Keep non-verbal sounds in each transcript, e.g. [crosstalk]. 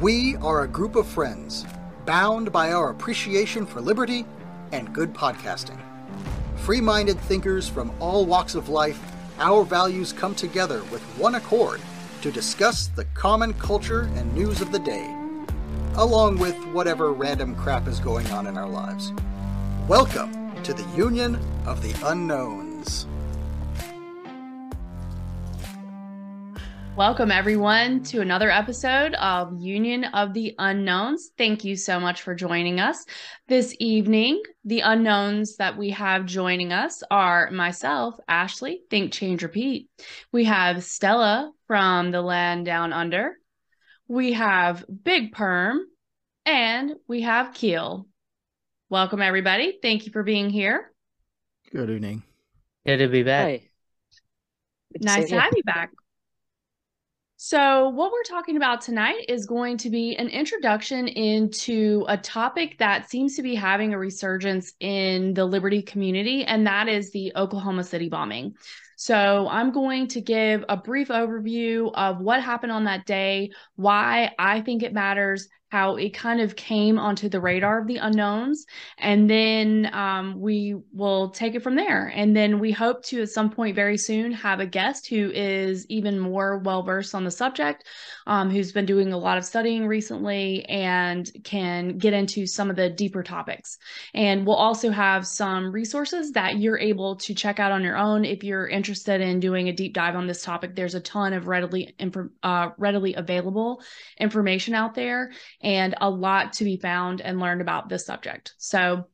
We are a group of friends, bound by our appreciation for liberty and good podcasting. Free minded thinkers from all walks of life, our values come together with one accord to discuss the common culture and news of the day, along with whatever random crap is going on in our lives. Welcome to the Union of the Unknowns. Welcome, everyone, to another episode of Union of the Unknowns. Thank you so much for joining us this evening. The unknowns that we have joining us are myself, Ashley, Think, Change, Repeat. We have Stella from the land down under. We have Big Perm, and we have Keel. Welcome, everybody. Thank you for being here. Good evening. Good to be back. Hi. Good to Nice to have you back. So, what we're talking about tonight is going to be an introduction into a topic that seems to be having a resurgence in the Liberty community, and that is the Oklahoma City bombing. So, I'm going to give a brief overview of what happened on that day, why I think it matters, how it kind of came onto the radar of the unknowns, and then um, we will take it from there. And then we hope to, at some point very soon, have a guest who is even more well versed on the subject, um, who's been doing a lot of studying recently and can get into some of the deeper topics. And we'll also have some resources that you're able to check out on your own if you're interested in doing a deep dive on this topic. There's a ton of readily uh, readily available information out there and a lot to be found and learned about this subject. So,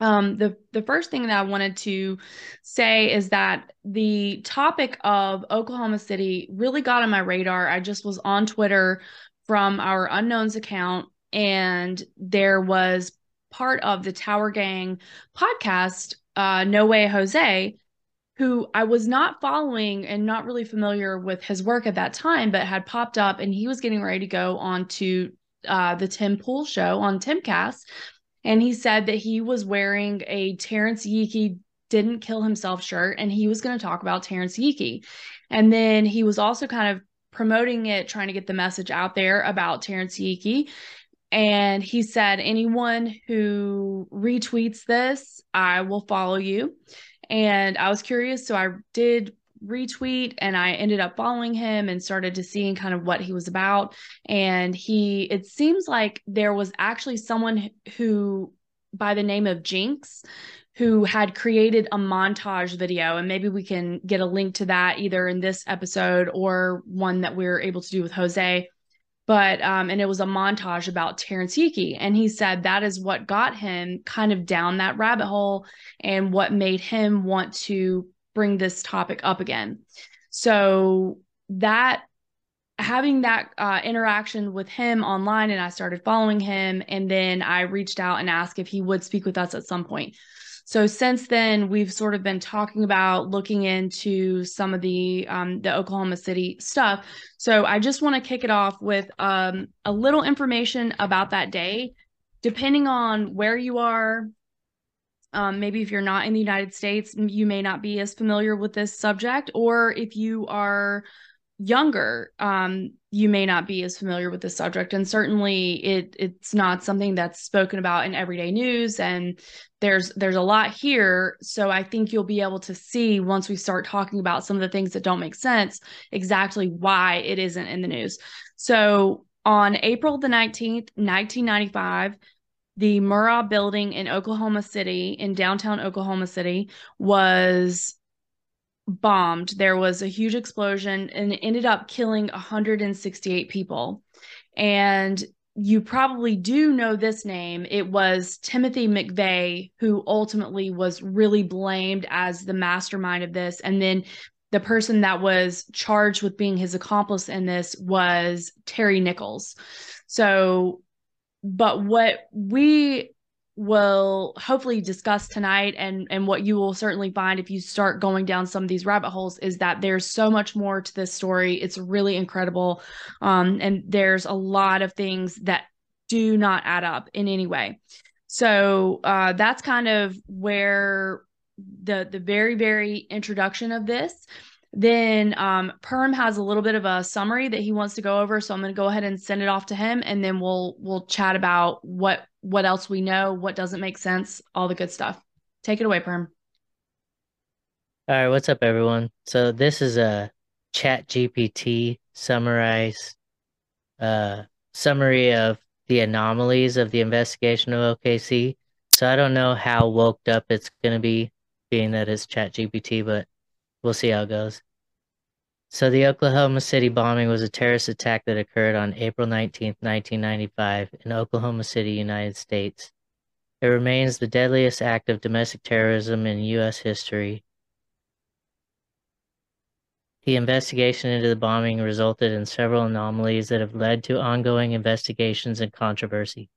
um, the the first thing that I wanted to say is that the topic of Oklahoma City really got on my radar. I just was on Twitter from our unknowns account, and there was part of the Tower Gang podcast, uh, No Way Jose, who I was not following and not really familiar with his work at that time, but had popped up and he was getting ready to go on to uh, the Tim Pool show on Timcast. And he said that he was wearing a Terrence Yeakey didn't kill himself shirt and he was going to talk about Terrence Yeakey. And then he was also kind of promoting it, trying to get the message out there about Terrence Yeakey. And he said, anyone who retweets this, I will follow you. And I was curious. So I did retweet and I ended up following him and started to seeing kind of what he was about. And he, it seems like there was actually someone who, by the name of Jinx, who had created a montage video. And maybe we can get a link to that either in this episode or one that we are able to do with Jose but um and it was a montage about Terrence Yeakey and he said that is what got him kind of down that rabbit hole and what made him want to bring this topic up again so that having that uh, interaction with him online and I started following him and then I reached out and asked if he would speak with us at some point so since then, we've sort of been talking about looking into some of the um, the Oklahoma City stuff. So I just want to kick it off with um, a little information about that day. Depending on where you are, um, maybe if you're not in the United States, you may not be as familiar with this subject, or if you are younger, um, you may not be as familiar with this subject. And certainly, it it's not something that's spoken about in everyday news. And there's there's a lot here, so I think you'll be able to see once we start talking about some of the things that don't make sense exactly why it isn't in the news. So on April the 19th, 1995, the Murrah building in Oklahoma City, in downtown Oklahoma City, was bombed. There was a huge explosion and it ended up killing 168 people. And you probably do know this name. It was Timothy McVeigh, who ultimately was really blamed as the mastermind of this. And then the person that was charged with being his accomplice in this was Terry Nichols. So, but what we will hopefully discuss tonight and and what you will certainly find if you start going down some of these rabbit holes is that there's so much more to this story. It's really incredible. Um and there's a lot of things that do not add up in any way. So uh that's kind of where the the very very introduction of this Then um, Perm has a little bit of a summary that he wants to go over, so I'm going to go ahead and send it off to him, and then we'll we'll chat about what what else we know, what doesn't make sense, all the good stuff. Take it away, Perm. All right, what's up, everyone? So this is a Chat GPT summarize uh summary of the anomalies of the investigation of OKC. So I don't know how woked up it's gonna be, being that it's Chat GPT, but we'll see how it goes. So the Oklahoma City bombing was a terrorist attack that occurred on April 19, 1995 in Oklahoma City, United States. It remains the deadliest act of domestic terrorism in U.S. history. The investigation into the bombing resulted in several anomalies that have led to ongoing investigations and controversy.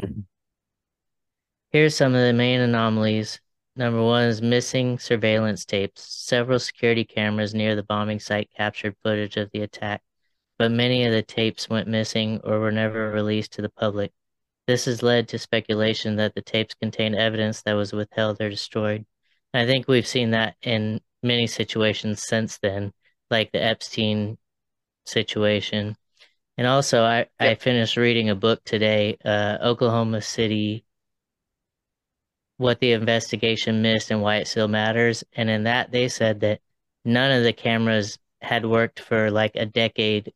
[clears throat] Here's some of the main anomalies. Number one is missing surveillance tapes. Several security cameras near the bombing site captured footage of the attack, but many of the tapes went missing or were never released to the public. This has led to speculation that the tapes contain evidence that was withheld or destroyed. I think we've seen that in many situations since then, like the Epstein situation. And also, I, yep. I finished reading a book today, uh, Oklahoma City, What the Investigation Missed and Why It Still Matters. And in that, they said that none of the cameras had worked for like a decade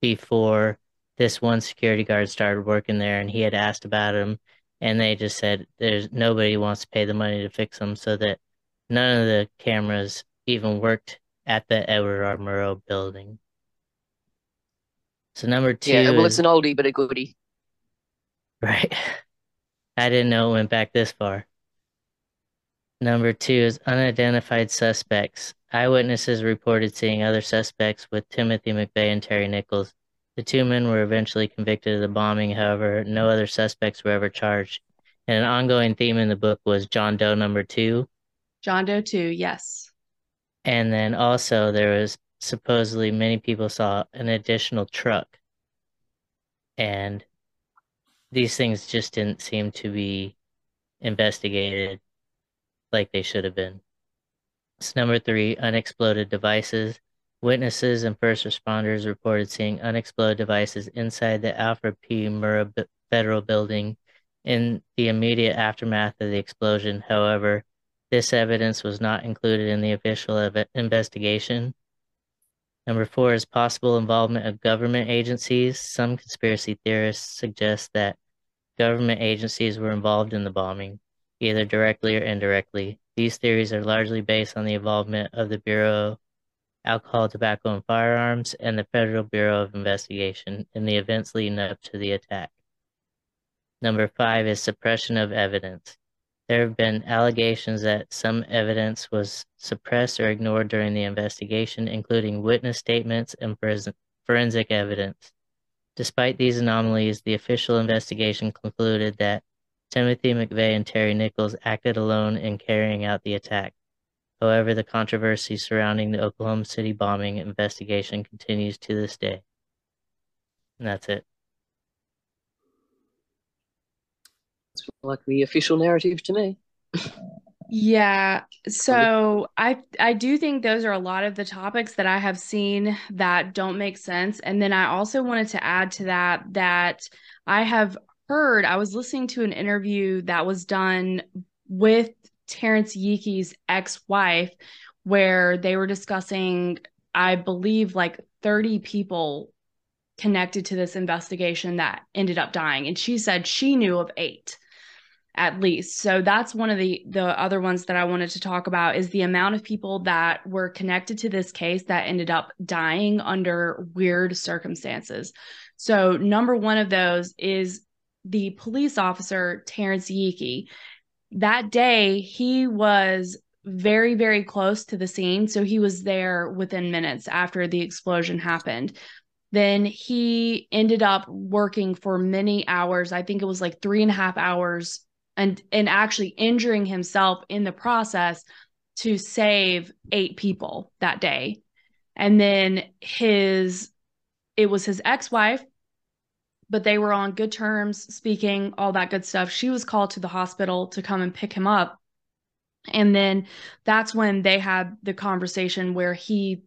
before this one security guard started working there and he had asked about him and they just said there's nobody wants to pay the money to fix them so that none of the cameras even worked at the Edward R. Murrow building. So number two. Yeah, well, it's an oldie but a goodie. Right. [laughs] I didn't know it went back this far. Number two is unidentified suspects. Eyewitnesses reported seeing other suspects with Timothy McVeigh and Terry Nichols. The two men were eventually convicted of the bombing, however, no other suspects were ever charged. And an ongoing theme in the book was John Doe number two. John Doe two, yes. And then also there was supposedly many people saw an additional truck. And these things just didn't seem to be investigated like they should have been. Number three, unexploded devices. Witnesses and first responders reported seeing unexploded devices inside the Alfred P. Murrah Federal Building in the immediate aftermath of the explosion. However, this evidence was not included in the official investigation. Number four is possible involvement of government agencies. Some conspiracy theorists suggest that government agencies were involved in the bombing, either directly or indirectly. These theories are largely based on the involvement of the Bureau of Alcohol, Tobacco, and Firearms, and the Federal Bureau of Investigation in the events leading up to the attack. Number five is suppression of evidence. There have been allegations that some evidence was suppressed or ignored during the investigation, including witness statements and forensic evidence. Despite these anomalies, the official investigation concluded that Timothy McVeigh and Terry Nichols acted alone in carrying out the attack. However, the controversy surrounding the Oklahoma City bombing investigation continues to this day. And that's it. It's like the official narrative to me. Yeah. So I I do think those are a lot of the topics that I have seen that don't make sense. And then I also wanted to add to that that I have heard I was listening to an interview that was done with Terrence Yeakey's ex-wife where they were discussing I believe like 30 people connected to this investigation that ended up dying and she said she knew of 8 at least. So that's one of the the other ones that I wanted to talk about is the amount of people that were connected to this case that ended up dying under weird circumstances. So number one of those is the police officer Terrence Yeakey that day he was very very close to the scene so he was there within minutes after the explosion happened then he ended up working for many hours i think it was like three and a half hours and and actually injuring himself in the process to save eight people that day and then his it was his ex-wife but they were on good terms, speaking, all that good stuff. She was called to the hospital to come and pick him up. And then that's when they had the conversation where he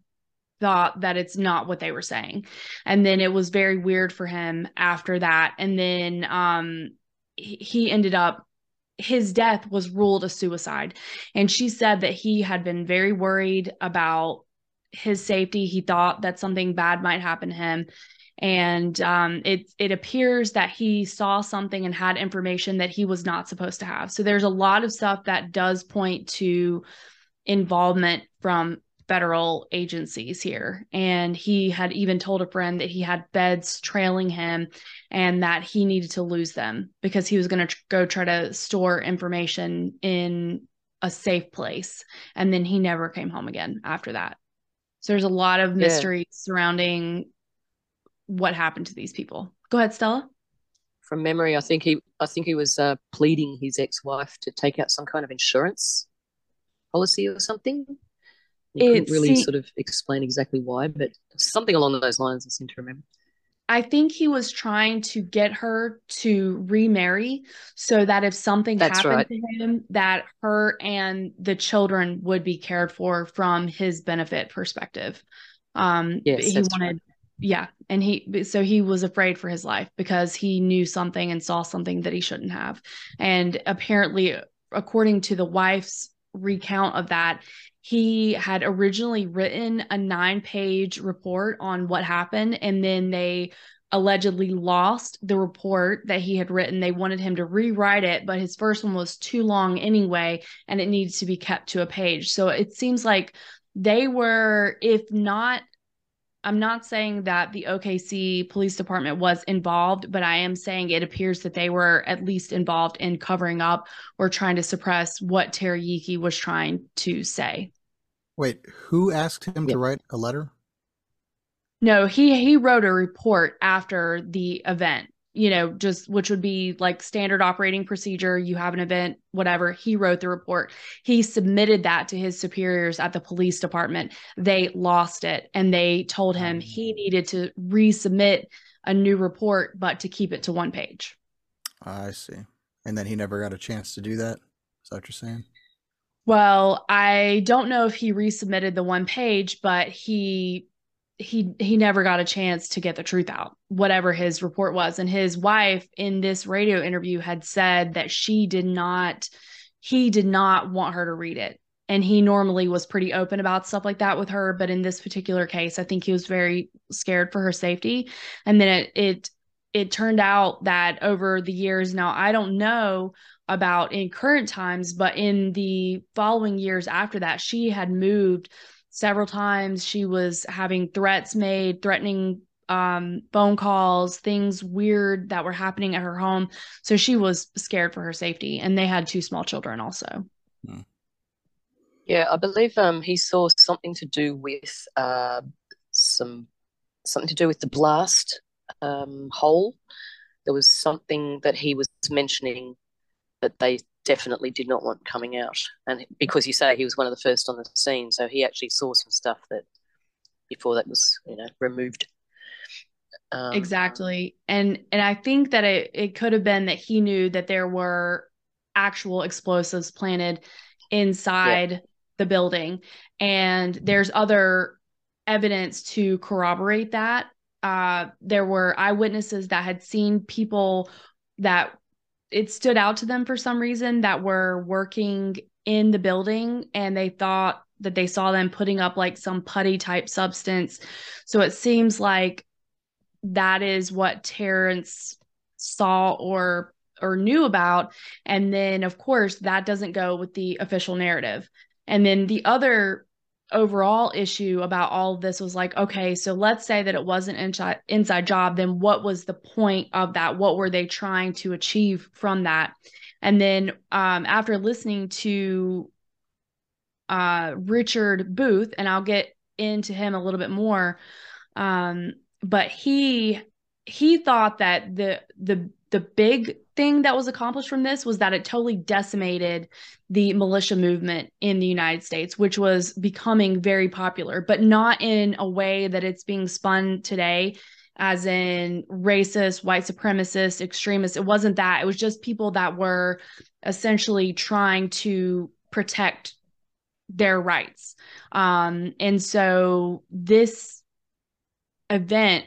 thought that it's not what they were saying. And then it was very weird for him after that. And then um he ended up his death was ruled a suicide. And she said that he had been very worried about his safety. He thought that something bad might happen to him. And um, it it appears that he saw something and had information that he was not supposed to have. So there's a lot of stuff that does point to involvement from federal agencies here. And he had even told a friend that he had beds trailing him and that he needed to lose them because he was going to tr- go try to store information in a safe place. And then he never came home again after that. So there's a lot of mystery yeah. surrounding what happened to these people. Go ahead, Stella. From memory, I think he I think he was uh, pleading his ex-wife to take out some kind of insurance policy or something he couldn't really sort of explain exactly why, but something along those lines I seem to remember. I think he was trying to get her to remarry so that if something That's happened right. to him, that her and the children would be cared for from his benefit perspective. Um, yes, he wanted, right. yeah, and he so he was afraid for his life because he knew something and saw something that he shouldn't have, and apparently, according to the wife's recount of that, he had originally written a nine page report on what happened and then they allegedly lost the report that he had written. They wanted him to rewrite it but his first one was too long anyway and it needs to be kept to a page. So it seems like they were if not I'm not saying that the OKC police department was involved, but I am saying it appears that they were at least involved in covering up or trying to suppress what Teriyuki was trying to say. Wait, who asked him to write a letter? No, he he wrote a report after the event you know, just which would be like standard operating procedure. You have an event, whatever. He wrote the report. He submitted that to his superiors at the police department. They lost it and they told him he needed to resubmit a new report, but to keep it to one page. I see. And then he never got a chance to do that. Is that what you're saying? Well, I don't know if he resubmitted the one page, but he he he never got a chance to get the truth out whatever his report was. And his wife in this radio interview had said that she did not he did not want her to read it. And he normally was pretty open about stuff like that with her. But in this particular case i think he was very scared for her safety. And then it it it turned out that over the years now i don't know about in current times but in the following years after that she had moved several times. She was having threats made threatening um, phone calls things weird that were happening at her home. So she was scared for her safety and they had two small children also. Hmm. yeah i believe um, he saw something to do with uh, some something to do with the blast um, hole. There was something that he was mentioning that they definitely did not want coming out. And because you say he was one of the first on the scene, so he actually saw some stuff that before that was, you know, removed. Um, exactly. And and I think that it, it could have been that he knew that there were actual explosives planted inside yeah. the building. And there's other evidence to corroborate that. Uh, there were eyewitnesses that had seen people that it stood out to them for some reason that were working in the building and they thought that they saw them putting up like some putty type substance. So it seems like that is what Terrence saw or or knew about and then of course that doesn't go with the official narrative. And then the other overall issue about all of this was like, okay, so let's say that it was an inside inside job, then what was the point of that? What were they trying to achieve from that? And then um, after listening to uh, Richard Booth, and I'll get into him a little bit more, um, but he he thought that the the the big thing that was accomplished from this was that it totally decimated the militia movement in the United States, which was becoming very popular, but not in a way that it's being spun today, as in racist, white supremacist, extremists. It wasn't that. It was just people that were essentially trying to protect their rights. Um, and so this event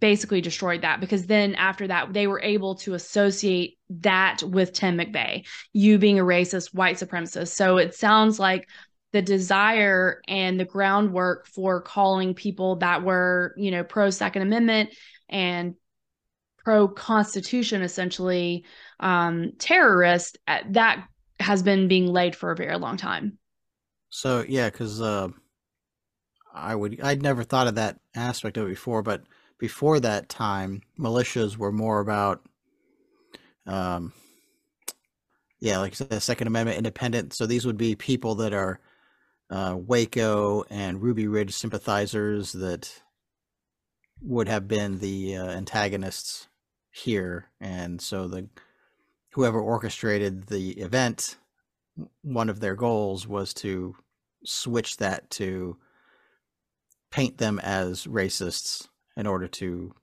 basically destroyed that because then after that they were able to associate that with Tim McVeigh, you being a racist white supremacist. So it sounds like the desire and the groundwork for calling people that were, you know, pro Second Amendment and pro Constitution essentially um, terrorist uh, that has been being laid for a very long time. So yeah, because uh, I would I'd never thought of that aspect of it before, but before that time, militias were more about, um, yeah, like the Second Amendment, independent. So these would be people that are uh, Waco and Ruby Ridge sympathizers that would have been the uh, antagonists here, and so the whoever orchestrated the event, one of their goals was to switch that to paint them as racists in order to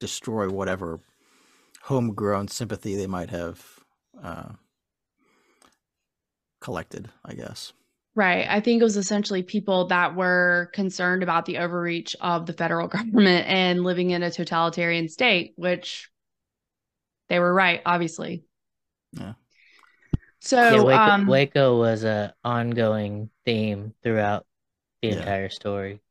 destroy whatever homegrown sympathy they might have uh, collected, I guess. Right. I think it was essentially people that were concerned about the overreach of the federal [laughs] government and living in a totalitarian state, which they were right, obviously. Yeah. So yeah, Waco, um, Waco was a ongoing theme throughout the Yeah. entire story.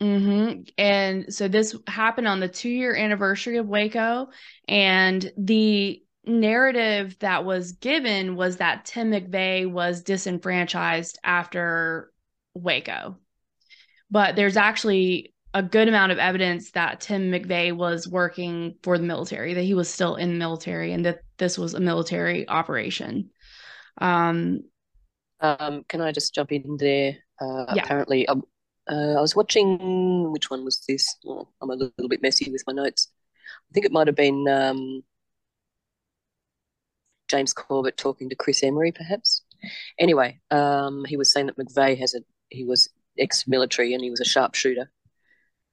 Hmm And so this happened on the two year anniversary of Waco. And the narrative that was given was that Tim McVeigh was disenfranchised after Waco. But there's actually a good amount of evidence that Tim McVeigh was working for the military, that he was still in the military, and that this was a military operation. Um, Um, can I just jump in there? Uh, Yeah. Apparently, um, uh, I was watching. Which one was this? Oh, I'm a little bit messy with my notes. I think it might have been um, James Corbett talking to Chris Emery, perhaps. Anyway, um, he was saying that McVeigh has a he was ex-military and he was a sharpshooter.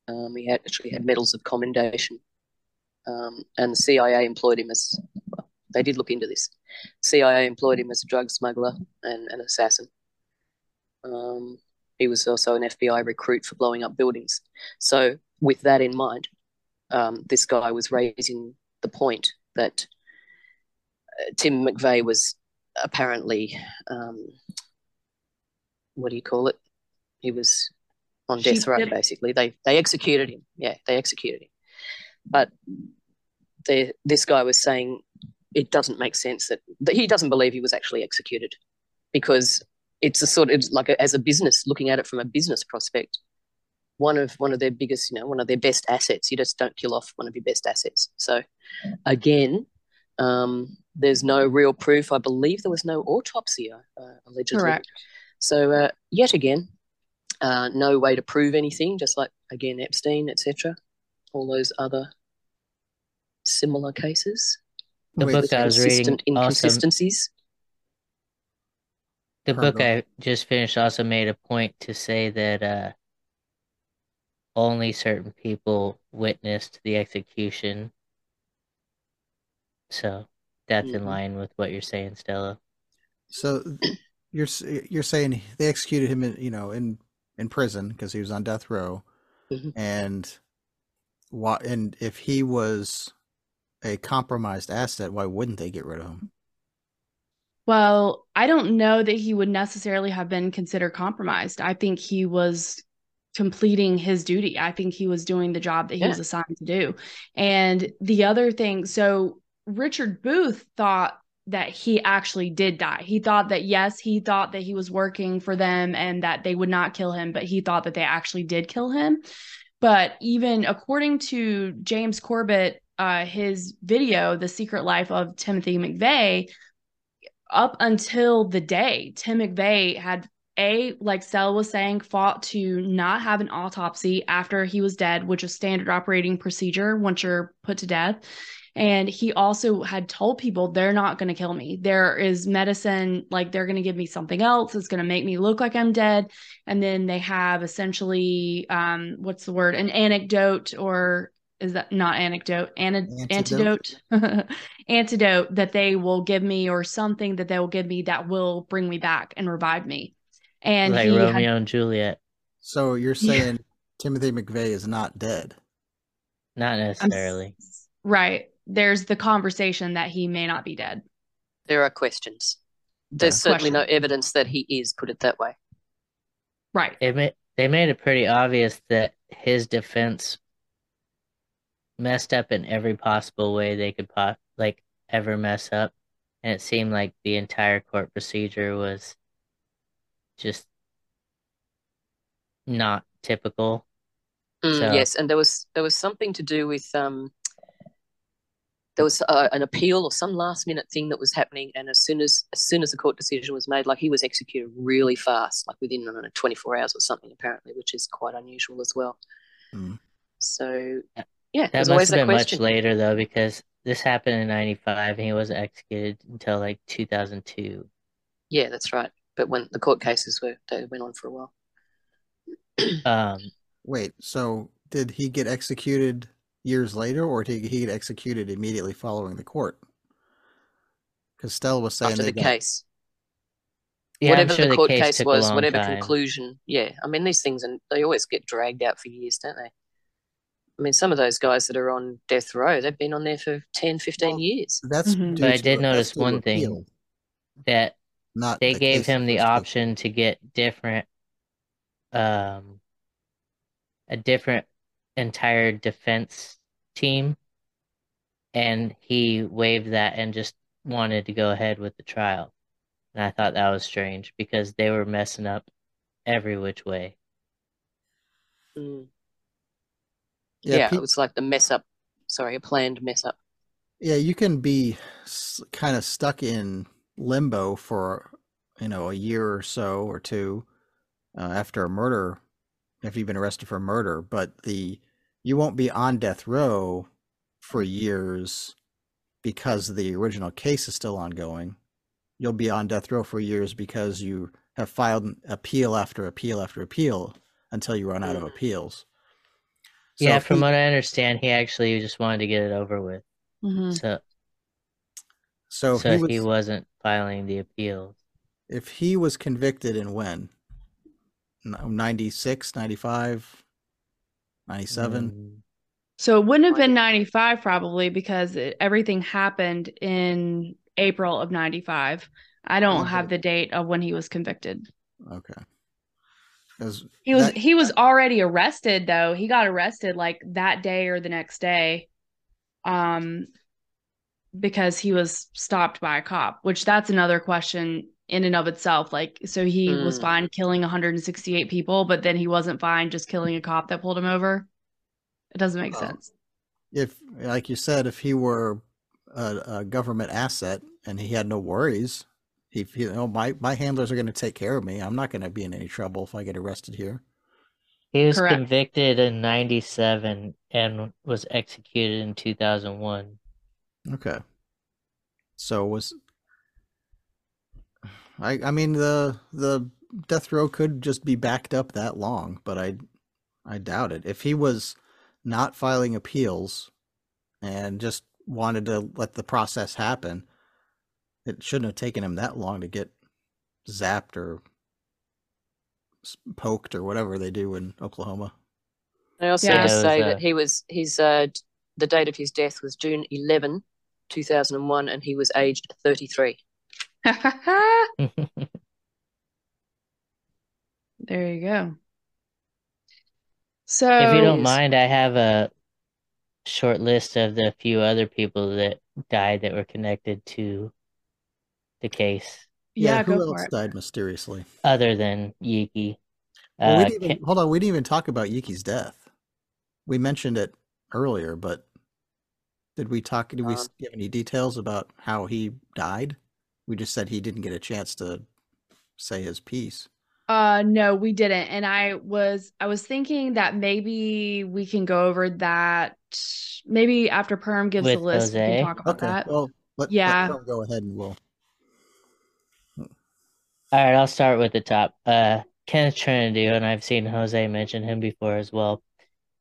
Um, he had actually had medals of commendation, um, and the CIA employed him as well, they did look into this. CIA employed him as a drug smuggler and an assassin. Um, he was also an FBI recruit for blowing up buildings. So, with that in mind, um, this guy was raising the point that uh, Tim McVeigh was apparently, um, what do you call it? He was on death row, basically. They they executed him. Yeah, they executed him. But the, this guy was saying it doesn't make sense that, that he doesn't believe he was actually executed because it's a sort of like a, as a business looking at it from a business prospect one of one of their biggest you know one of their best assets. You just don't kill off one of your best assets. So again um, there's no real proof. I believe there was no autopsy uh, allegedly. Correct. so uh, yet again uh, no way to prove anything just like again epstein etc all those other similar cases. The Wait, book I was reading consistent also inconsistencies the book Pardon. I just finished also made a point to say that uh only certain people witnessed the execution. So that's in Mhm. line with what you're saying, Stella. So you're you're saying they executed him in you know in in prison because he was on death row, Mhm. and why? And if he was a compromised asset, why wouldn't they get rid of him? Well, I don't know that he would necessarily have been considered compromised. I think he was completing his duty. I think he was doing the job that he Yeah. was assigned to do. And the other thing, so Richard Booth thought that he actually did die. He thought that, yes, he thought that he was working for them and that they would not kill him, but he thought that they actually did kill him. But even according to James Corbett, uh, his video, The Secret Life of Timothy McVeigh, up until the day Tim McVeigh had a like Stella was saying fought to not have an autopsy after he was dead, which is standard operating procedure once you're put to death. And he also had told people they're not going to kill me. There is medicine, like they're going to give me something else. It's going to make me look like I'm dead. And then they have essentially, um, what's the word? An anecdote or is that not anecdote antidote antidote, [laughs] antidote that they will give me or something that they will give me that will bring me back and revive me and like Romeo had, and Juliet. So you're saying yeah. Timothy McVeigh is not dead? Not necessarily. I'm, right. There's the conversation that he may not be dead. There are questions. There's certainly question. no evidence that he is. Put it that way. Right. It may, they made it pretty obvious that his defense messed up in every possible way they could po- like ever mess up. And it seemed like the entire court procedure was just not typical. Mm, so, yes and there was there was something to do with um there was uh, an appeal or some last minute thing that was happening and as soon as as soon as the court decision was made like he was executed really fast like within know, 24 hours or something apparently which is quite unusual as well. Mm. so yeah, that must have been much later though, because this happened in '95 and he wasn't executed until like 2002. Yeah, that's right. But when the court cases were, they went on for a while. [clears throat] um, wait. So did he get executed years later, or did he get executed immediately following the court? Because Stella was saying after the got... case. Yeah, whatever sure the court the case, case was, whatever time. conclusion. Yeah, I mean these things, and they always get dragged out for years, don't they? I mean, some of those guys that are on death row, they've been on there for 10, 15 well, years. That's mm-hmm. but I did notice one thing that Not they gave him the option to get different, um, a different entire defense team, and he waived that and just wanted to go ahead with the trial. And I thought that was strange because they were messing up every which way. Mm. Yeah, yeah pe- it was like the mess up. Sorry, a planned mess up. Yeah, you can be kind of stuck in limbo for you know a year or so or two uh, after a murder if you've been arrested for murder, but the you won't be on death row for years because the original case is still ongoing. You'll be on death row for years because you have filed appeal after appeal after appeal until you run out of mm. appeals. So yeah, from he, what I understand, he actually just wanted to get it over with. Mm-hmm. So, so, so he, was, he wasn't filing the appeals. If he was convicted in when? 96, 95, 97? Mm. So it wouldn't have been 95 probably because it, everything happened in April of 95. I don't okay. have the date of when he was convicted. Okay he was that, he was already arrested though. He got arrested like that day or the next day. Um because he was stopped by a cop, which that's another question in and of itself. Like so he mm. was fine killing 168 people, but then he wasn't fine just killing a cop that pulled him over. It doesn't make sense. If like you said if he were a, a government asset and he had no worries, he, you know, my my handlers are going to take care of me. I'm not going to be in any trouble if I get arrested here. He was Correct. convicted in '97 and was executed in 2001. Okay. So was I? I mean the the death row could just be backed up that long, but I I doubt it. If he was not filing appeals and just wanted to let the process happen, it shouldn't have taken him that long to get zapped or poked or whatever they do in Oklahoma. I also yeah. just say that he was his uh, the date of his death was June 11, 2001 and he was aged 33. [laughs] there you go. So if you don't mind, I have a short list of the few other people that died that were connected to the case. Yeah, yeah who else died mysteriously? Other than Yeakey. Well, uh, even, hold on, we didn't even talk about Yeakey's death. We mentioned it earlier, but did we talk? Did we um, give any details about how he died? We just said he didn't get a chance to say his piece. Uh no, we didn't. And I was I was thinking that maybe we can go over that maybe after Perm gives With the list Jose? we can talk about okay. that. Well, let, yeah. Let go ahead and we'll all right, I'll start with the top. Uh, Kenneth Trinity, and I've seen Jose mention him before as well.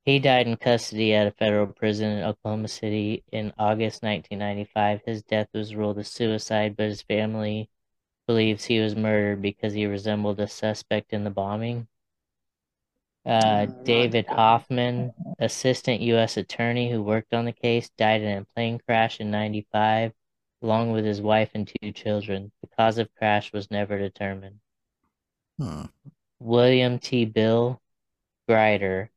He died in custody at a federal prison in Oklahoma City in August 1995. His death was ruled a suicide, but his family believes he was murdered because he resembled a suspect in the bombing. Uh, David Hoffman, assistant U.S. attorney who worked on the case, died in a plane crash in 95, along with his wife and two children. The cause of crash was never determined. Hmm. William T. Bill Grider,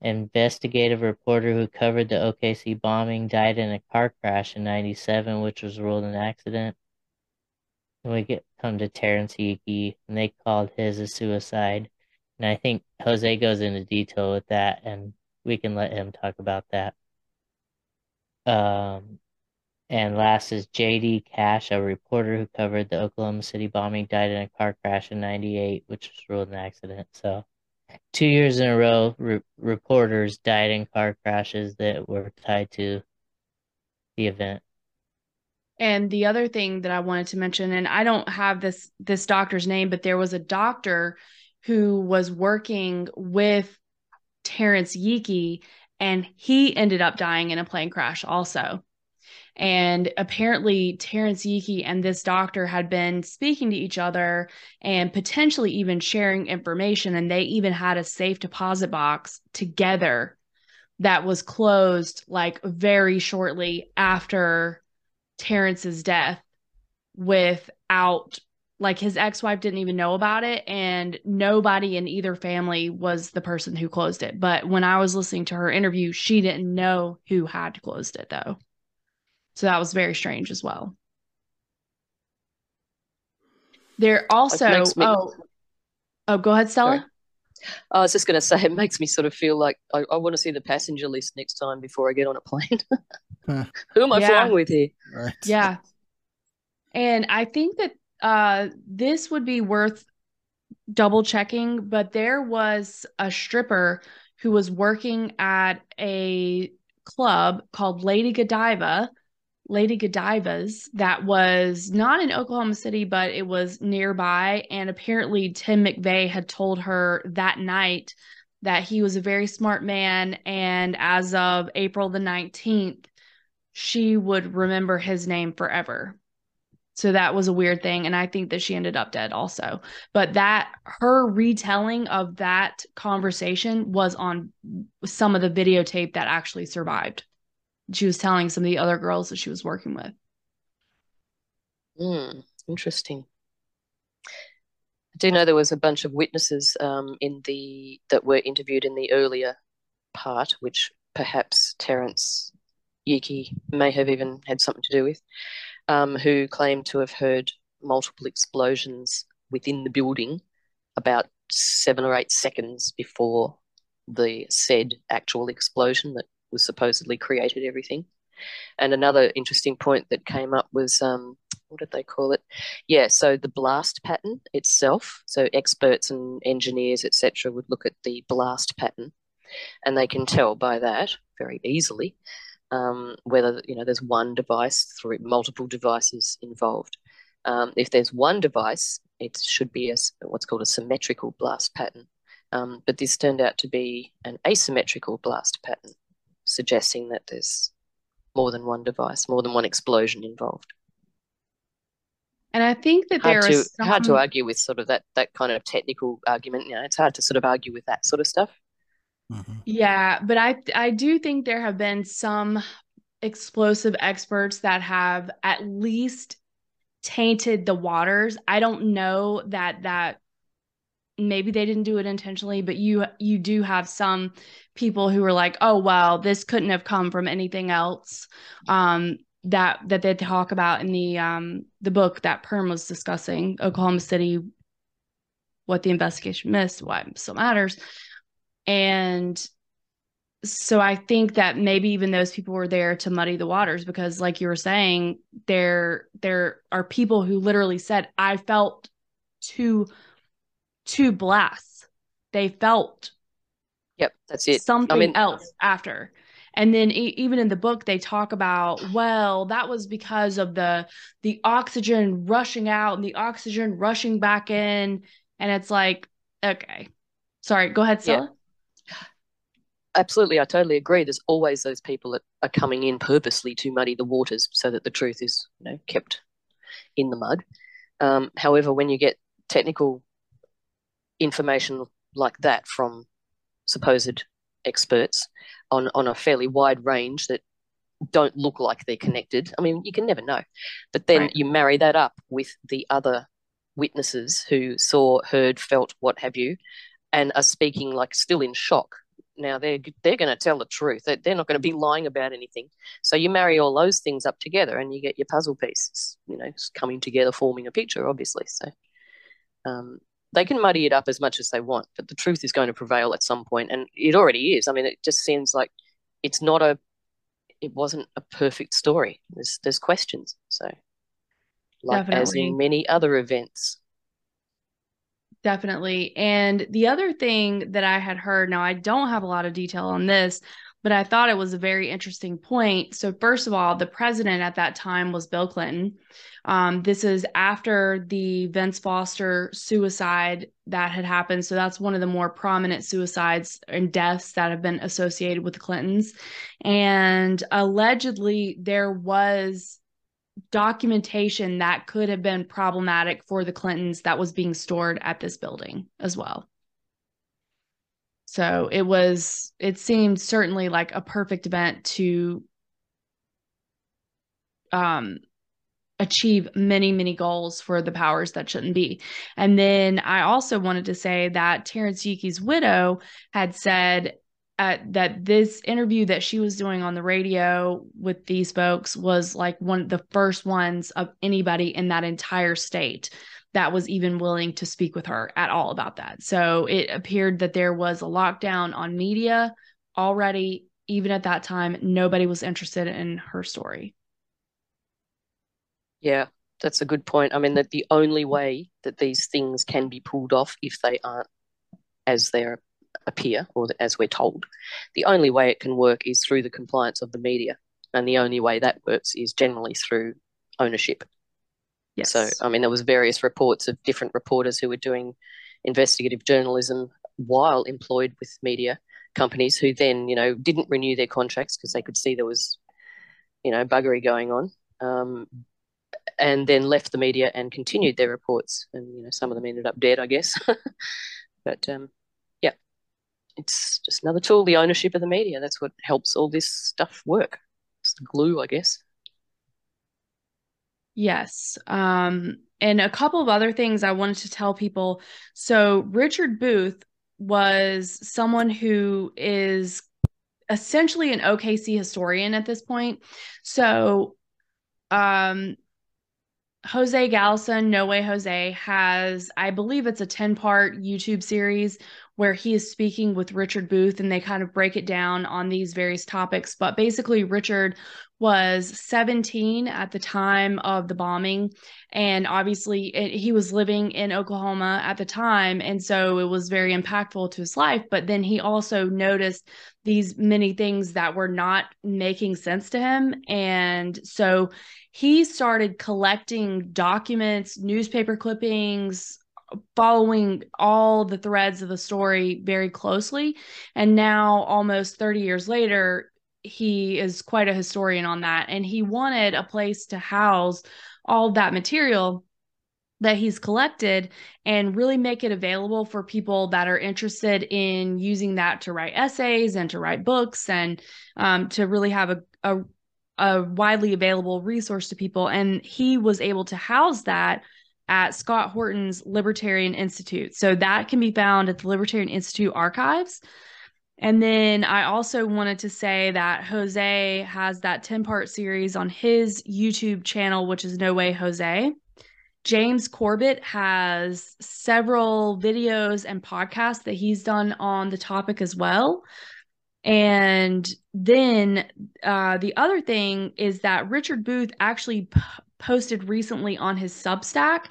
investigative reporter who covered the OKC bombing, died in a car crash in 97, which was ruled an accident. And we get come to Terrence Yeakey, and they called his a suicide. And I think Jose goes into detail with that, and we can let him talk about that. Um, and last is J.D. Cash, a reporter who covered the Oklahoma City bombing, died in a car crash in '98, which was ruled an accident. So, two years in a row, re- reporters died in car crashes that were tied to the event. And the other thing that I wanted to mention, and I don't have this this doctor's name, but there was a doctor who was working with Terrence Yeakey, and he ended up dying in a plane crash also. And apparently, Terrence Yeakey and this doctor had been speaking to each other and potentially even sharing information. And they even had a safe deposit box together that was closed like very shortly after Terrence's death without like his ex-wife didn't even know about it and nobody in either family was the person who closed it but when i was listening to her interview she didn't know who had closed it though so that was very strange as well there also me- oh oh go ahead stella Sorry. I was just going to say, it makes me sort of feel like I, I, want to see the passenger list next time before I get on a plane. [laughs] Who am I yeah. flying with here? Right. Yeah. And I think that uh, this would be worth double checking, but there was a stripper who was working at a club called Lady Godiva, Lady Godiva's, that was not in Oklahoma City, but it was nearby. And apparently, Tim McVeigh had told her that night that he was a very smart man. And as of April the 19th, she would remember his name forever. So that was a weird thing. And I think that she ended up dead also. But that her retelling of that conversation was on some of the videotape that actually survived. She was telling some of the other girls that she was working with. Hmm, interesting. I do know there was a bunch of witnesses um, in the that were interviewed in the earlier part, which perhaps Terence Yeakey may have even had something to do with um, who claimed to have heard multiple explosions within the building about seven or eight seconds before the said actual explosion that was supposedly created everything. And another interesting point that came up was um, what did they call it? Yeah, so the blast pattern itself. So experts and engineers, etc., would look at the blast pattern, and they can tell by that very easily um, whether you know there's one device through multiple devices involved. Um, if there's one device, it should be a, what's called a symmetrical blast pattern. Um, but this turned out to be an asymmetrical blast pattern, suggesting that there's more than one device, more than one explosion involved. And I think that hard there to, some... hard to argue with sort of that that kind of technical argument. You know, it's hard to sort of argue with that sort of stuff. Mm-hmm. Yeah, but I I do think there have been some explosive experts that have at least tainted the waters. I don't know that that maybe they didn't do it intentionally, but you you do have some people who are like, "Oh, well, this couldn't have come from anything else." Um that that they talk about in the um the book that Perm was discussing, Oklahoma City what the investigation missed, why it still matters. And so I think that maybe even those people were there to muddy the waters because like you were saying there there are people who literally said I felt two two blasts. They felt Yep, that's it. Something I mean, else after. And then e- even in the book they talk about well that was because of the the oxygen rushing out and the oxygen rushing back in and it's like okay. Sorry, go ahead, Stella. absolutely, I totally agree. There's always those people that are coming in purposely to muddy the waters so that the truth is, you know, kept in the mud. Um, however, when you get technical information like that from supposed experts on on a fairly wide range that don't look like they're connected. I mean, you can never know. But then right. you marry that up with the other witnesses who saw, heard, felt, what have you, and are speaking like still in shock. Now they're they're going to tell the truth. They're, they're not going to be lying about anything. So you marry all those things up together, and you get your puzzle pieces, you know, coming together, forming a picture. Obviously, so um, they can muddy it up as much as they want, but the truth is going to prevail at some point, and it already is. I mean, it just seems like it's not a it wasn't a perfect story. There's there's questions. So like Definitely. as in many other events. Definitely. And the other thing that I had heard, now I don't have a lot of detail on this, but I thought it was a very interesting point. So, first of all, the president at that time was Bill Clinton. Um, this is after the Vince Foster suicide that had happened. So, that's one of the more prominent suicides and deaths that have been associated with the Clintons. And allegedly, there was documentation that could have been problematic for the Clintons that was being stored at this building as well. So it was, it seemed certainly like a perfect event to um, achieve many, many goals for the powers that shouldn't be. And then I also wanted to say that Terrance Yeakey's widow had said uh, that this interview that she was doing on the radio with these folks was like one of the first ones of anybody in that entire state that was even willing to speak with her at all about that. So it appeared that there was a lockdown on media already. Even at that time, nobody was interested in her story. Yeah, that's a good point. I mean, that the only way that these things can be pulled off if they aren't as they appear or as we're told, the only way it can work is through the compliance of the media. And the only way that works is generally through ownership. Yes. So, I mean, there was various reports of different reporters who were doing investigative journalism while employed with media companies who then, you know, didn't renew their contracts because they could see there was, you know, buggery going on, um, and then left the media and continued their reports. And you know, some of them ended up dead, I guess. [laughs] but um, yeah, it's just another tool. The ownership of the media. That's what helps all this stuff work. It's the glue, I guess. Yes. Um, and a couple of other things I wanted to tell people. So, Richard Booth was someone who is essentially an OKC historian at this point. So, um, Jose Galison, No Way Jose, has, I believe it's a 10 part YouTube series where he is speaking with Richard Booth and they kind of break it down on these various topics. But basically, Richard was 17 at the time of the bombing. And obviously it, he was living in Oklahoma at the time. And so it was very impactful to his life. But then he also noticed these many things that were not making sense to him. And so he started collecting documents newspaper clippings following all the threads of the story very closely. And now almost 30 years later he is quite a historian on that and he wanted a place to house all that material that he's collected and really make it available for people that are interested in using that to write essays and to write books and um, to really have a, a, a widely available resource to people and he was able to house that at Scott Horton's Libertarian Institute. So that can be found at the Libertarian Institute archives. And then I also wanted to say that Jose has that 10 part series on his YouTube channel, which is No Way Jose. James Corbett has several videos and podcasts that he's done on the topic as well. And then uh, the other thing is that Richard Booth actually p- posted recently on his Substack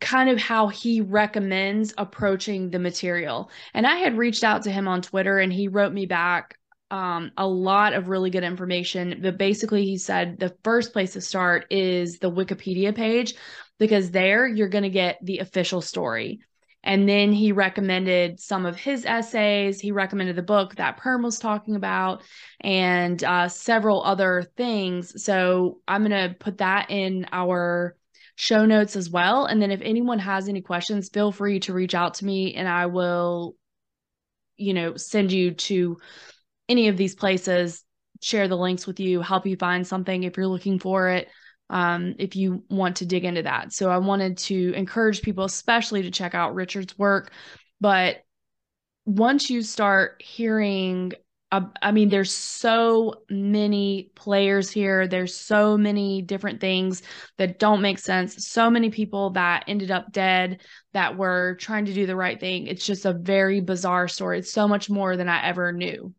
kind of how he recommends approaching the material. And I had reached out to him on Twitter and he wrote me back um, a lot of really good information. But basically, he said the first place to start is the Wikipedia page because there you're going to get the official story. And then he recommended some of his essays. He recommended the book that Perm was talking about and uh, several other things. So I'm going to put that in our show notes as well. And then if anyone has any questions, feel free to reach out to me and I will, you know, send you to any of these places, share the links with you, help you find something if you're looking for it um, if you want to dig into that. So I wanted to encourage people, especially to check out Richard's work. But once you start hearing, uh, I mean, there's so many players here. There's so many different things that don't make sense. So many people that ended up dead that were trying to do the right thing. It's just a very bizarre story. It's so much more than I ever knew.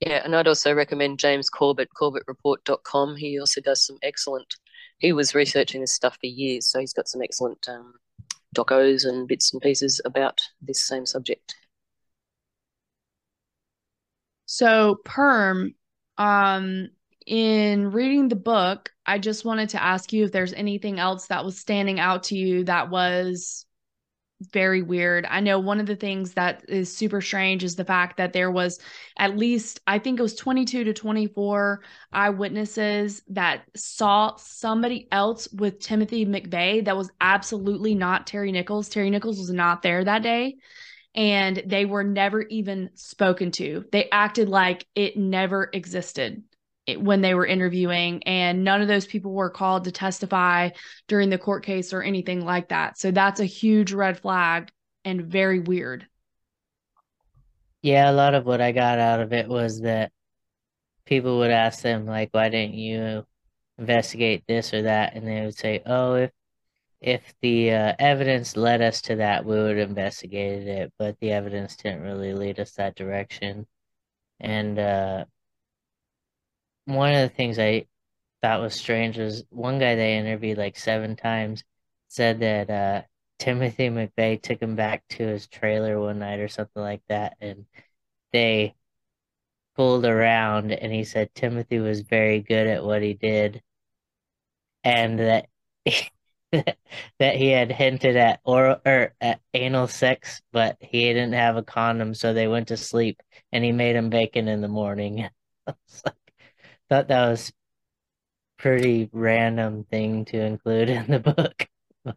Yeah, and I'd also recommend James Corbett, corbettreport.com. He also does some excellent, he was researching this stuff for years, so he's got some excellent um, docos and bits and pieces about this same subject. So, Perm, um, in reading the book, I just wanted to ask you if there's anything else that was standing out to you that was very weird. I know one of the things that is super strange is the fact that there was at least, I think it was 22 to 24 eyewitnesses that saw somebody else with Timothy McVeigh that was absolutely not Terry Nichols. Terry Nichols was not there that day. And they were never even spoken to. They acted like it never existed when they were interviewing and none of those people were called to testify during the court case or anything like that. So that's a huge red flag and very weird. Yeah a lot of what i got out of it was that people would ask them like why didn't you investigate this or that? And they would say oh if if the uh, evidence led us to that we would have investigated it but the evidence didn't really lead us that direction and uh, one of the things I thought was strange was one guy they interviewed like seven times said that uh, Timothy McVeigh took him back to his trailer one night or something like that, and they fooled around, and he said Timothy was very good at what he did, and that. [laughs] [laughs] that he had hinted at or or at anal sex, but he didn't have a condom, so they went to sleep, and he made him bacon in the morning. [laughs] thought that was pretty random thing to include in the book. [laughs]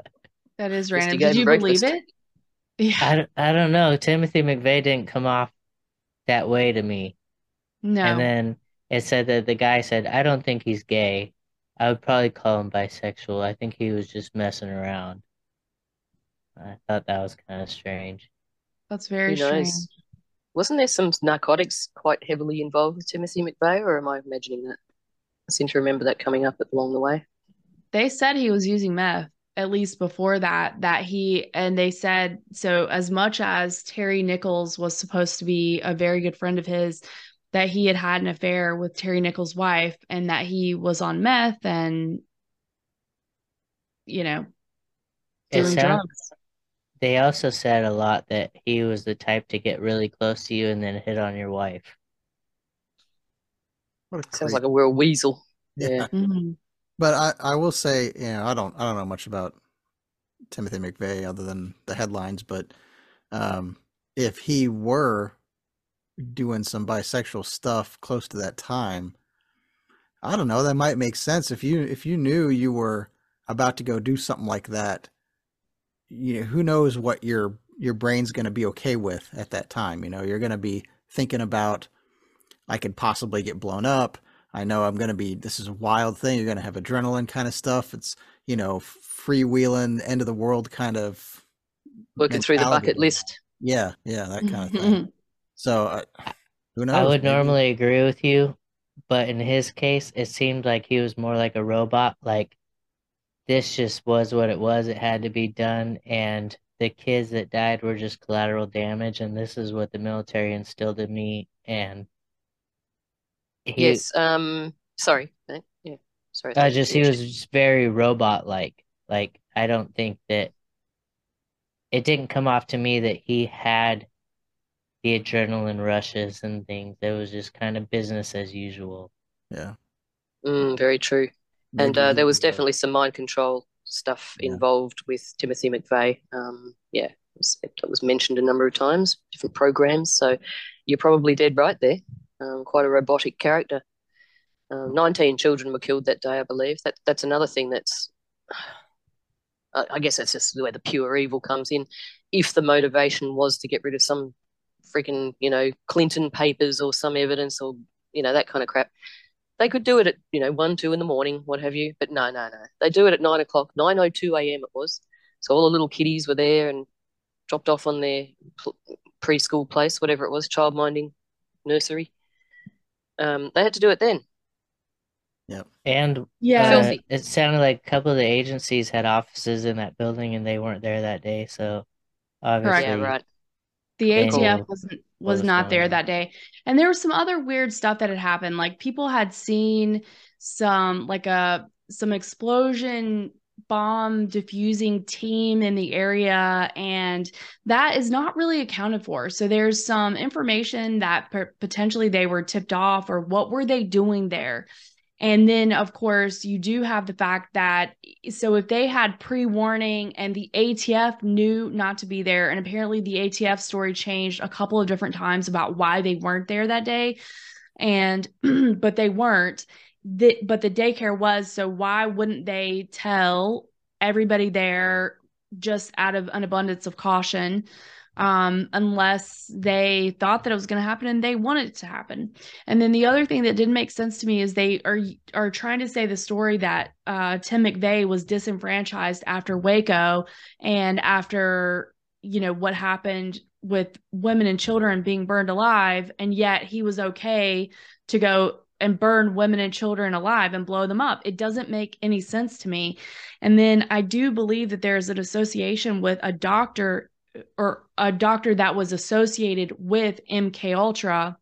that is random. Did you breakfast. believe it? Yeah. I, I don't know. Timothy McVeigh didn't come off that way to me. No. And then it said that the guy said, I don't think he's gay. I would probably call him bisexual. I think he was just messing around. I thought that was kind of strange. That's very strange. Wasn't there some narcotics quite heavily involved with Timothy McVeigh, or am I imagining that? I seem to remember that coming up along the way. They said he was using meth at least before that that he and they said so as much as Terry Nichols was supposed to be a very good friend of his that he had had an affair with Terry Nichols' wife and that he was on meth and you know doing drugs. They also said a lot that he was the type to get really close to you and then hit on your wife. Sounds like a real weasel. Yeah. Mm-hmm. But I, I will say, you know, I don't I don't know much about Timothy McVeigh other than the headlines, but um, if he were doing some bisexual stuff close to that time, I don't know, that might make sense. If you if you knew you were about to go do something like that you know, who knows what your your brain's going to be okay with at that time. You know, you're going to be thinking about, I could possibly get blown up. I know I'm going to be. This is a wild thing. You're going to have adrenaline kind of stuff. It's you know, freewheeling, end of the world kind of looking through the bucket list. Yeah, yeah, that kind of thing. Mm-hmm. So, uh, who knows? I would maybe. normally agree with you, but in his case, it seemed like he was more like a robot. Like this just was what it was. It had to be done. And the kids that died were just collateral damage. And this is what the military instilled in me. And he, yes, um, sorry. Yeah, sorry. I just, he was just very robot like. Like, I don't think that it didn't come off to me that he had the adrenaline rushes and things. It was just kind of business as usual. Yeah. Mm, very true and uh, there was definitely some mind control stuff Yeah. involved with Timothy McVeigh. Um, yeah, it was, it was mentioned a number of times, different programs. So you're probably dead right there. Um, quite a robotic character. Um, 19 children were killed that day, I believe. That that's another thing that's. [sighs] I I guess that's just where the pure evil comes in. If the motivation was to get rid of some freaking, you know, Clinton papers or some evidence or you know that kind of crap, they could do it at you know one, two in the morning, what have you. But no, no, no. They do it at nine o'clock, nine o two a.m. It was. So all the little kiddies were there and dropped off on their pl- preschool place, whatever it was, child minding nursery. Um, they had to do it then. Yeah. And Yeah. uh, it sounded like a couple of the agencies had offices in that building and they weren't there that day. So obviously, Yeah, right. The ATF knew wasn't was not there that day. And there was some other weird stuff that had happened. Like people had seen some like a some explosion bomb diffusing team in the area and that is not really accounted for. So there's some information that p- potentially they were tipped off or what were they doing there? And then, of course, you do have the fact that so if they had pre warning and the ATF knew not to be there, and apparently the ATF story changed a couple of different times about why they weren't there that day, and [clears throat] but they weren't. The, but the daycare was, so why wouldn't they tell everybody there just out of an abundance of caution? Um, unless they thought that it was going to happen and they wanted it to happen. And then the other thing that didn't make sense to me is they are are trying to say the story that uh, Tim McVeigh was disenfranchised after Waco and after you know what happened with women and children being burned alive, and yet he was okay to go and burn women and children alive and blow them up. It doesn't make any sense to me. And then I do believe that there is an association with a doctor or a doctor that was associated with MK Ultra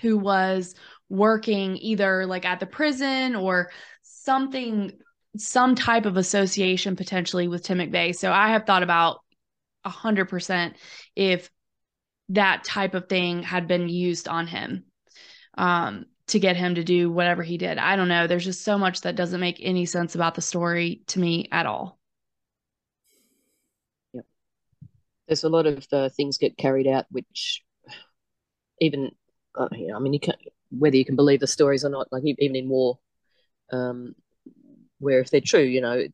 who was working either like at the prison or something some type of association potentially with Tim McVeigh. So I have thought about a hundred percent if that type of thing had been used on him um, to get him to do whatever he did. I don't know. There's just so much that doesn't make any sense about the story to me at all. There's a lot of uh, things get carried out, which even uh, I mean, you can whether you can believe the stories or not. Like even in war, um, where if they're true, you know,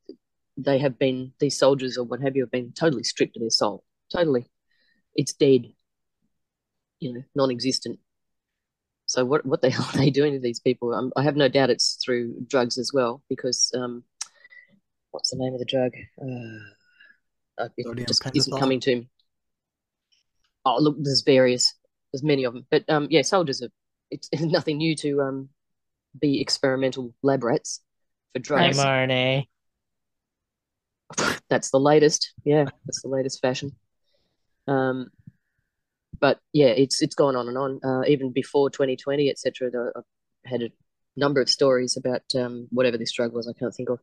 they have been these soldiers or what have you have been totally stripped of their soul. Totally, it's dead. You know, non-existent. So what what the [laughs] hell are they doing to these people? I have no doubt it's through drugs as well, because um, what's the name of the drug? Uh, it Sodium just isn't coming to me. Oh, look, there's various, there's many of them, but um, yeah, soldiers are. It's [laughs] nothing new to um, be experimental lab rats for drugs. mRNA. [laughs] That's the latest. Yeah, that's the latest fashion. Um, but yeah, it's it's gone on and on. Uh, even before 2020, etc. I've had a number of stories about um, whatever this drug was. I can't think of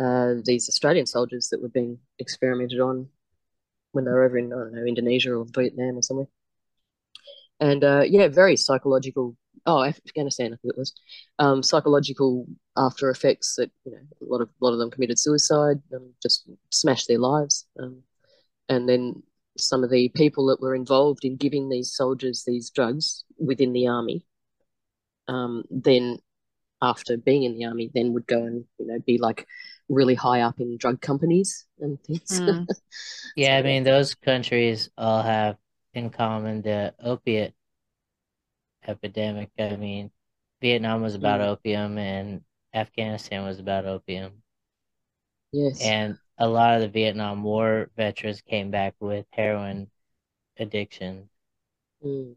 uh, these Australian soldiers that were being experimented on when they were over in I don't know Indonesia or Vietnam or somewhere. And uh, yeah, very psychological. Oh, Afghanistan, I think it was. Um, psychological after effects that you know a lot of a lot of them committed suicide, um, just smashed their lives, um, and then some of the people that were involved in giving these soldiers these drugs within the army, um, then after being in the army, then would go and you know be like really high up in drug companies and things. Mm. [laughs] Yeah, I mean, those countries all have in common the opiate epidemic. I mean, Vietnam was about Mm. opium and Afghanistan was about opium. yes. And a lot of the Vietnam War veterans came back with heroin addiction. Mm.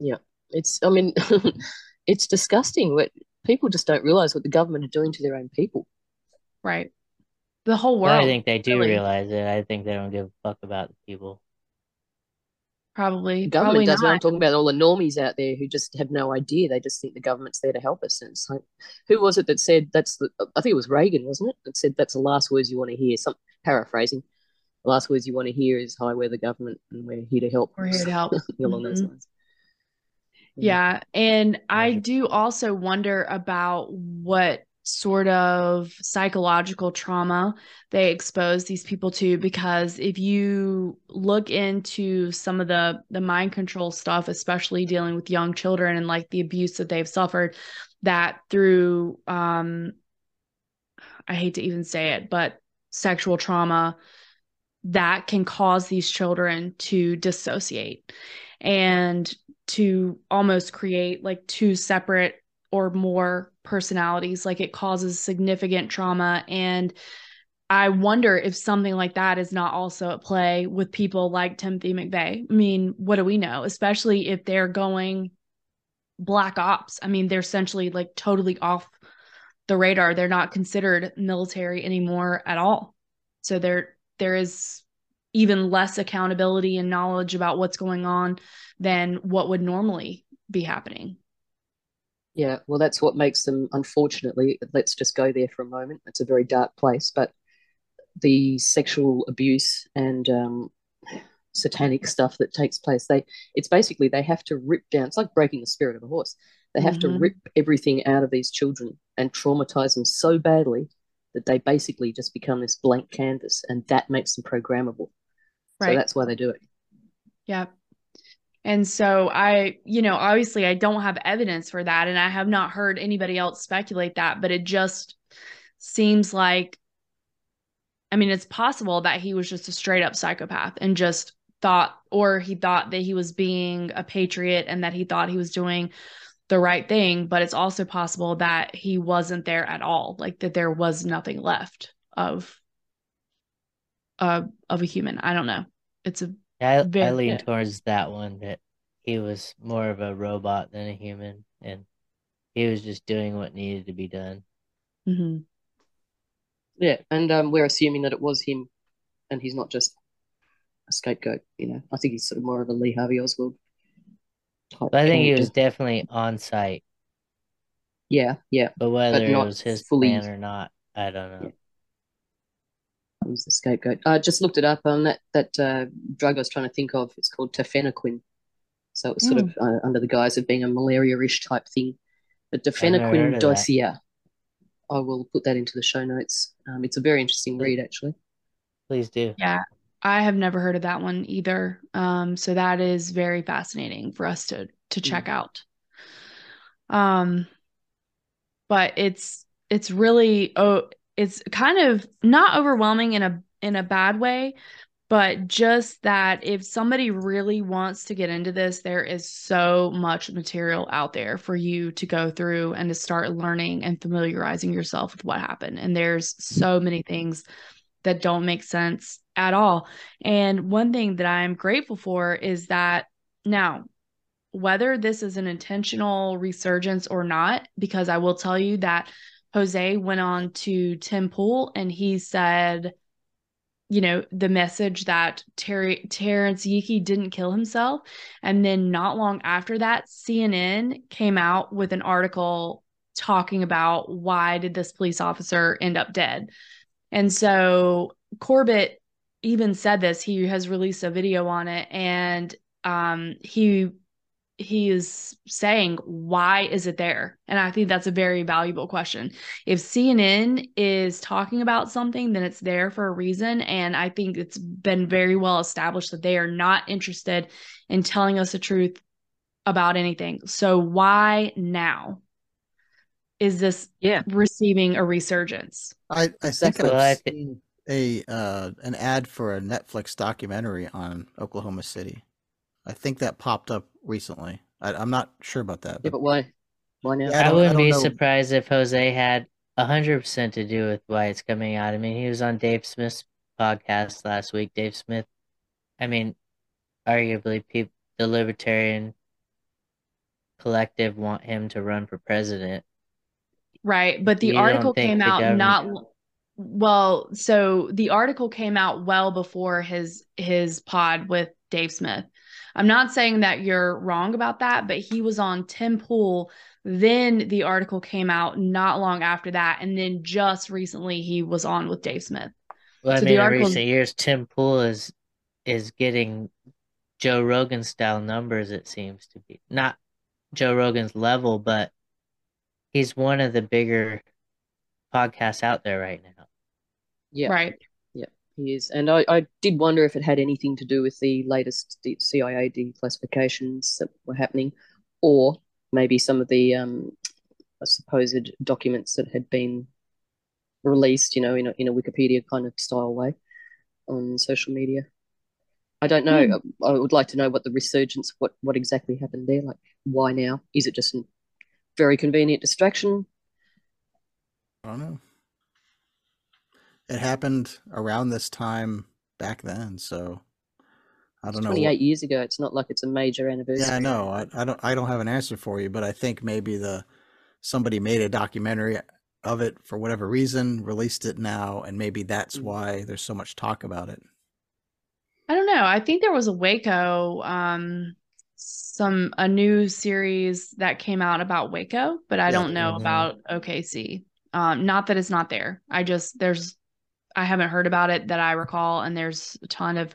Yeah, it's. I mean, [laughs] it's disgusting. What people just don't realize what the government are doing to their own people. Right. The whole Well, I think they do really. realize it. I think they don't give a fuck about the people. probably, The government probably doesn't. I'm talking about all the normies out there who just have no idea. They just think the government's there to help us. And it's like, who was it that said that's the? I think it was Reagan, wasn't it? That said that's the last words you want to hear. Some paraphrasing. The last words you want to hear is "Hi, we're the government, and we're here to help." We're here to help. [laughs] Along those Mhm. lines. Yeah. And I do also wonder about what sort of psychological trauma they expose these people to because if you look into some of the the mind control stuff especially dealing with young children and like the abuse that they've suffered that through um I hate to even say it but sexual trauma that can cause these children to dissociate and to almost create like two separate or more personalities like it causes significant trauma. And i wonder if something like that is not also at play with people like timothy mcveigh. I mean what do we know? Especially if they're going black ops. I mean they're essentially like totally off the radar. They're not considered military anymore at all. So there there is even less accountability and knowledge about what's going on than what would normally be happening yeah, well, that's what makes them, unfortunately, let's just go there for a moment. It's a very dark place, but the sexual abuse and um, satanic stuff that takes place, they it's basically they have to rip down. It's like breaking the spirit of a horse. They have mm-hmm. to rip everything out of these children and traumatize them so badly that they basically just become this blank canvas, and that makes them programmable. Right. So that's why they do it. Yeah. And so I, you know, obviously I don't have evidence for that and I have not heard anybody else speculate that, but it just seems like I mean, it's possible that he was just a straight up psychopath and just thought or he thought that he was being a patriot and that he thought he was doing the right thing, but it's also possible that he wasn't there at all, like that there was nothing left of uh of a human. I don't know. It's a I, I lean towards that one that he was more of a robot than a human, and he was just doing what needed to be done. Mm-hmm. Yeah, and um, we're assuming that it was him, and he's not just a scapegoat. You know, I think he's sort of more of a Lee Harvey Oswald. Type I think he was definitely on site. Yeah, yeah. But whether but it was his fully... plan or not, I don't know. Yeah was the scapegoat. I just looked it up on that that uh, drug I was trying to think of. It's called tafenoquine. So it was sort mm. of uh, under the guise of being a malaria-ish type thing. But tafenoquine dossier. I will put that into the show notes. Um, it's a very interesting read, actually. Please do. Yeah, I have never heard of that one either. Um, so that is very fascinating for us to to mm. check mm. out. Um, but it's it's really oh it's kind of not overwhelming in a in a bad way but just that if somebody really wants to get into this there is so much material out there for you to go through and to start learning and familiarizing yourself with what happened. And there's so many things that don't make sense at all. And one thing that i'm grateful for is that now whether this is an intentional resurgence or not because i will tell you that Jose went on to Tim Pool and he said, you know, the message that Terry Terrence Yeakey didn't kill himself. And then not long after that, CNN came out with an article talking about why did this police officer end up dead. And so Corbett even said this. He has released a video on it and um he he is saying why is it there? And i think that's a very valuable question. If cnn is talking about something then it's there for a reason. And i think it's been very well established that they are not interested in telling us the truth about anything. So why now is this yeah. receiving a resurgence? I i think i've seen a uh an ad for a netflix documentary on oklahoma city I think that popped up recently. I, am not sure about that. But... Yeah, but why? Why not? I, I wouldn't I be know. surprised if Jose had hundred percent to do with why it's coming out. I mean, he was on Dave Smith's podcast last week. Dave Smith, I mean, arguably, people, the Libertarian collective want him to run for president. Right, but the you article came out not well. So the article came out well before his his pod with Dave Smith. I'm not saying that you're wrong about that, but he was on Tim Pool. Then the article came out not long after that. And then just recently he was on with Dave Smith. Well, so I mean, in recent years, Tim Pool is is getting Joe Rogan style numbers, it seems to be. Not Joe Rogan's level, but he's one of the bigger podcasts out there right now. Yeah, Right. He is. And I, I did wonder if it had anything to do with the latest CIA declassifications that were happening, or maybe some of the um, supposed documents that had been released, you know, in a, in a Wikipedia kind of style way on social media. I don't know. Hmm. I would like to know what the resurgence, what what exactly happened there. Like, why now? Is it just a very convenient distraction? I don't know. It happened around this time back then, so I don't know. Twenty eight years ago. It's not like it's a major anniversary. Yeah, I know. I, I don't I don't have an answer for you, but I think maybe the somebody made a documentary of it for whatever reason, released it now, and maybe that's Mm. why there's so much talk about it. I don't know. I think there was a Waco, um, some a new series that came out about Waco, but I Yeah, don't know mhm. about OKC. Um, not that it's not there. I just there's I haven't heard about it that I recall, and there's a ton of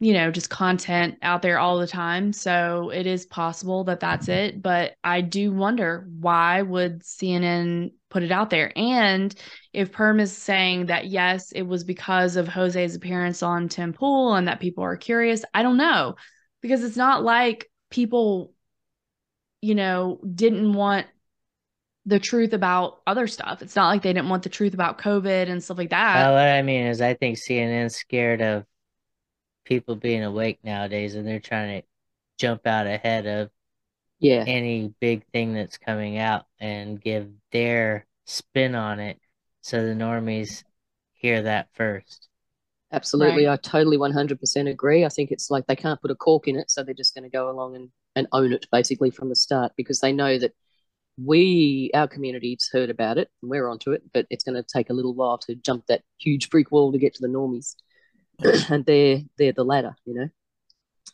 you know just content out there all the time. So it is possible that that's mm-hmm. it, but I do wonder why would CNN put it out there? And if Perm is saying that yes, it was because of Jose's appearance on Tim Pool and that people are curious, I don't know. Because it's not like people, you know, didn't want the truth about other stuff. It's not like they didn't want the truth about COVID and stuff like that. Uh, what I mean is, I think CNN's scared of people being awake nowadays, and they're trying to jump out ahead of Yeah. any big thing that's coming out and give their spin on it, so the normies hear that first. Absolutely. Right. I totally 100% agree. I think it's like they can't put a cork in it, so they're just going to go along and, and own it basically from the start because they know that we, our community's heard about it and we're onto it, but it's going to take a little while to jump that huge brick wall to get to the normies. and they're, they're the ladder, you know?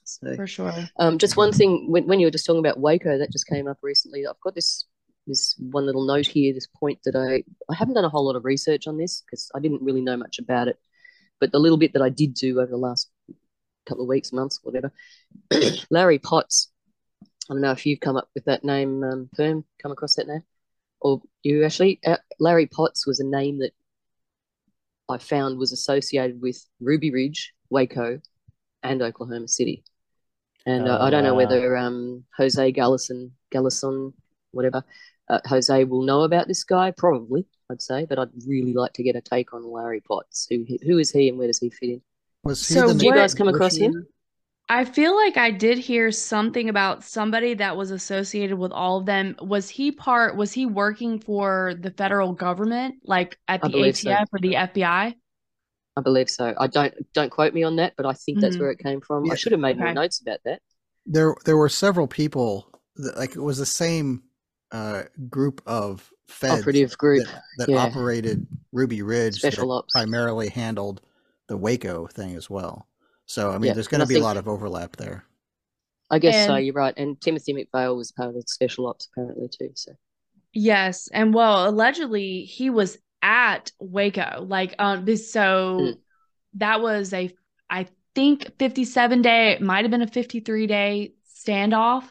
So, For sure. um, just one thing when, when you were just talking about Waco, that just came up recently. I've got this this one little note here, this point that I I haven't done a whole lot of research on this because I didn't really know much about it. But the little bit that I did do over the last couple of weeks, months, whatever, [clears throat] Larry Potts. I don't know if you've come up with that name, um, Perm, come across that name, or you actually. Uh, Larry Potts was a name that I found was associated with Ruby Ridge, Waco, and Oklahoma City. And uh, Oh, I don't know whether um, Jose Galison, Galison, whatever, uh, Jose will know about this guy. Probably, I'd say, but I'd really like to get a take on Larry Potts. Who who is he and where does he fit in? Was he So the Did you guys come across him? I feel like I did hear something about somebody that was associated with all of them. Was he part, was he working for the federal government, like at the believe so. ATF or the FBI? I believe so. I don't don't quote me on that, but I think that's Mhm. where it came from. Yeah. I should have made more Okay. notes about that. There there were several people that, like it was the same uh, group of feds Operative group, that, that yeah. operated Ruby Ridge special that ops. primarily handled the Waco thing as well. So I mean, Yeah, there's going to be a lot of overlap there. I guess so. You're right. And Timothy McVeigh was part of the special ops apparently too. So Yes, and well, allegedly he was at Waco. Like, um, this- so Mm. that was a, I think, 57 day, it might have been a 53 day standoff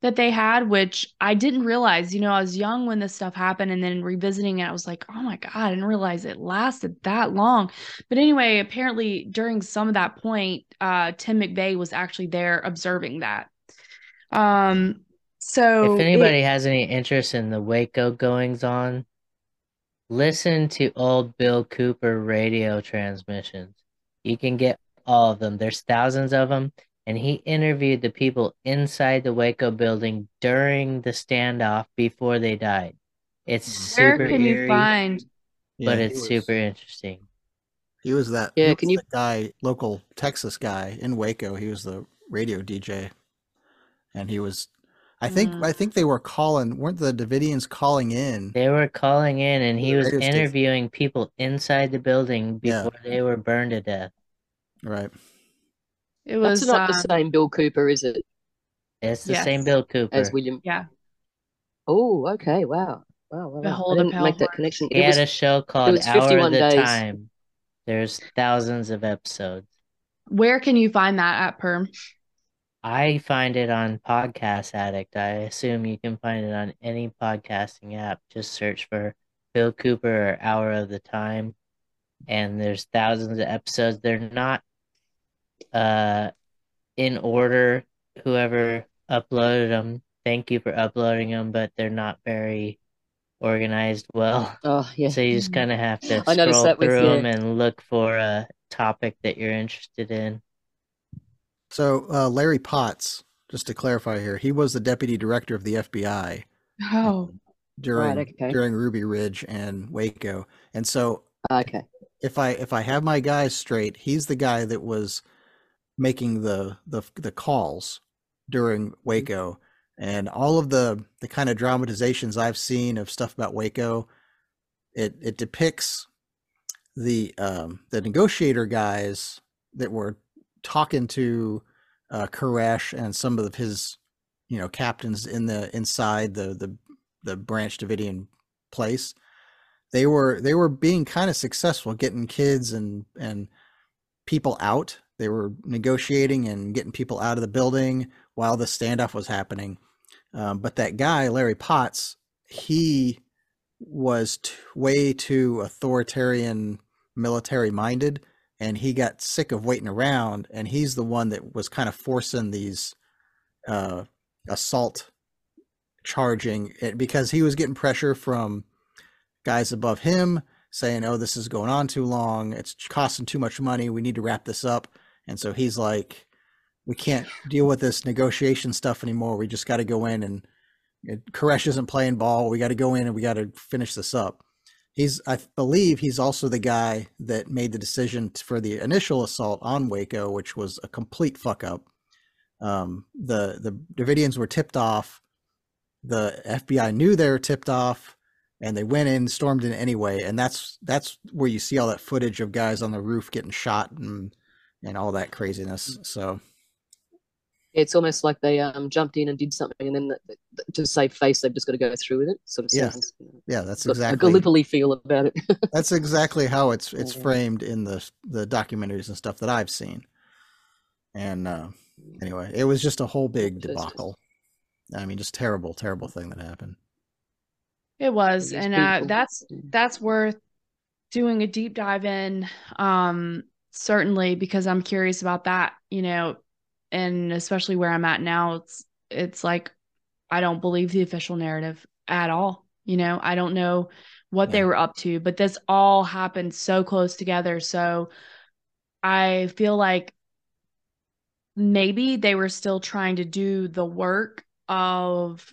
that they had, which I didn't realize. You know, I was young when this stuff happened, and then revisiting it, I was like, oh my God, I didn't realize it lasted that long. But anyway, apparently during some of that point, uh, Tim McVeigh was actually there observing that. Um, so If it- anybody has any interest in the Waco goings on, listen to old Bill Cooper radio transmissions. You can get all of them. There's thousands of them. And he interviewed the people inside the Waco building during the standoff before they died. It's where super can you eerie, find? but he it's was- super interesting. He was that. Yeah, can you- guy, local Texas guy in Waco. He was the radio DJ, and he was. I think Mm. I think they were calling. weren't the Davidians calling in? They were calling in and he was radio station. interviewing people inside the building Yeah. before they were burned to death. Right. It that's was not the um, same Bill Cooper, is it? It's the Yes. same Bill Cooper. As William. yeah. Oh, okay. Wow. Wow. wow, wow. Behold I a didn't pale make that connection. He It was, had a show called was Hour of 51 the days. Time. There's thousands of episodes. Where can you find that at Perm? I find it on Podcast Addict. I assume you can find it on any podcasting app. Just search for Bill Cooper or Hour of the Time, and there's thousands of episodes. They're not uh in order. Whoever uploaded them, thank you for uploading them, but they're not very organized well. Oh yeah. So you just Mhm. kind of have to scroll that with, through yeah. them and look for a topic that you're interested in. So uh, Larry Potts, just to clarify here, he was the deputy director of the FBI Oh, [laughs] during Right, okay. during Ruby Ridge and Waco. And so Okay. if I if I have my guys straight, he's the guy that was making the the the calls during Waco and all of the the kind of dramatizations I've seen of stuff about Waco it it depicts the um the negotiator guys that were talking to uh Koresh and some of his you know captains in the inside the the the Branch Davidian place. They were they were being kind of successful getting kids and and people out they were negotiating and getting people out of the building while the standoff was happening um, but that guy larry potts he was t- way too authoritarian military minded and he got sick of waiting around and he's the one that was kind of forcing these uh, assault charging it because he was getting pressure from guys above him saying, "Oh, this is going on too long. It's costing too much money. We need to wrap this up." And so he's like, "We can't deal with this negotiation stuff anymore. We just got to go in and Koresh isn't playing ball. We got to go in and we got to finish this up." He's, I believe, he's also the guy that made the decision for the initial assault on Waco, which was a complete fuck up. Um, the the Davidians were tipped off. The FBI knew they were tipped off and they went in stormed in anyway and that's that's where you see all that footage of guys on the roof getting shot and and all that craziness so It's almost like they um jumped in and did something, and then the, the, to save face, they've just got to go through with it. Sort of Yeah. sounds. Yeah that's got a exactly Gallipoli feel about it. [laughs] that's exactly how it's it's Yeah. framed in the the documentaries and stuff that i've seen and uh anyway it was just a whole big debacle i mean just terrible terrible thing that happened it was, and uh, that's that's worth doing a deep dive in. Um, certainly because I'm curious about that. You know, and especially where I'm at now, it's it's like I don't believe the official narrative at all. You know, I don't know what they were up to, but this all happened so close together. So I feel like maybe they were still trying to do the work of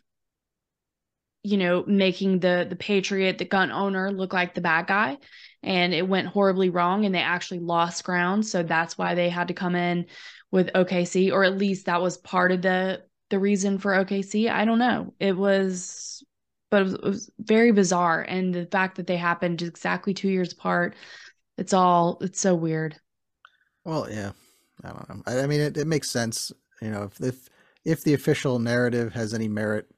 you know making the the patriot the gun owner look like the bad guy and it went horribly wrong and they actually lost ground. So that's why they had to come in with OKC or at least that was part of the the reason for OKC I don't know. It was but it was, it was very bizarre. And the fact that they happened exactly 2 years apart it's all it's so weird. Well, yeah, I don't know. I, I mean, it, it makes sense. You know, if if if the official narrative has any merit,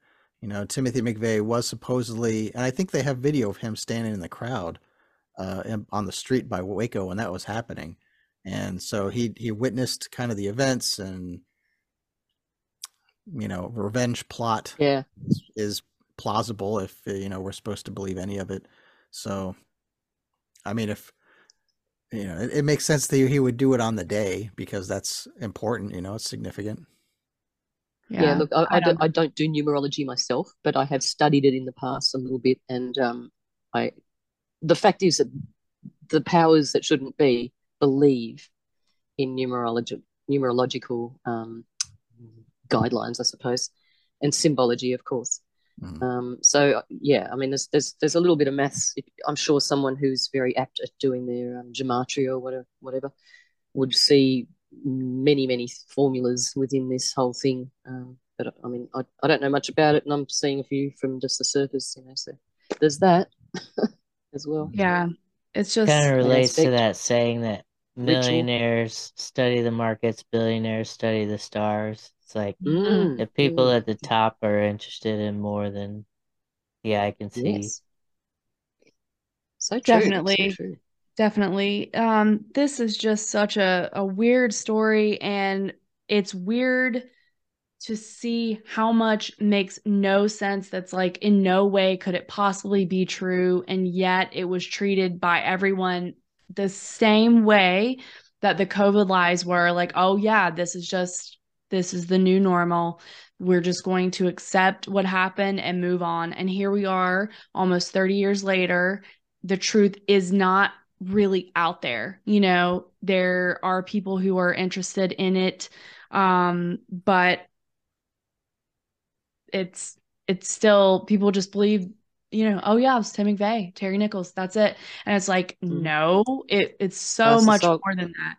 you know, Timothy McVeigh was supposedly, and I think they have video of him standing in the crowd, uh, in- on the street by Waco when that was happening, and so he he witnessed kind of the events and you know, revenge plot yeah, is, is plausible if uh, you know we're supposed to believe any of it. So, I mean, if you know, it, it makes sense that he would do it on the day because that's important. You know, it's significant. yeah. look, I, I, I don't, don't- I don't do numerology myself, but I have studied it in the past a little bit, and um, I, the fact is that the powers that shouldn't be believe in numerology, numerological um, guidelines, I suppose, and symbology, of course. Mhm. Um, so yeah, I mean, there's there's there's a little bit of maths. I'm sure someone who's very apt at doing their um, gematria or whatever, whatever, would see many many formulas within this whole thing. Um, but I mean, I, I don't know much about it, and I'm seeing a few from just the surface, you know. So there's that [laughs] as well. yeah it's just Kind of relates to that saying that Ritual. millionaires study the markets, billionaires study the stars. It's like Mm, the people mm, at the top are interested in more than the eye can see. yes. So true. Definitely. So true. Definitely. Um, this is just such a, a weird story, and it's weird to see how much makes no sense that's like in no way could it possibly be true and yet it was treated by everyone the same way that the covid lies were like oh yeah this is just this is the new normal. We're just going to accept what happened and move on. And here we are almost 30 years later the truth is not really out there. You know there are people who are interested in it um but it's it's still people just believe you know oh yeah it's tim mcveigh terry nichols that's it. And it's like mm. no it it's so pass much more than that.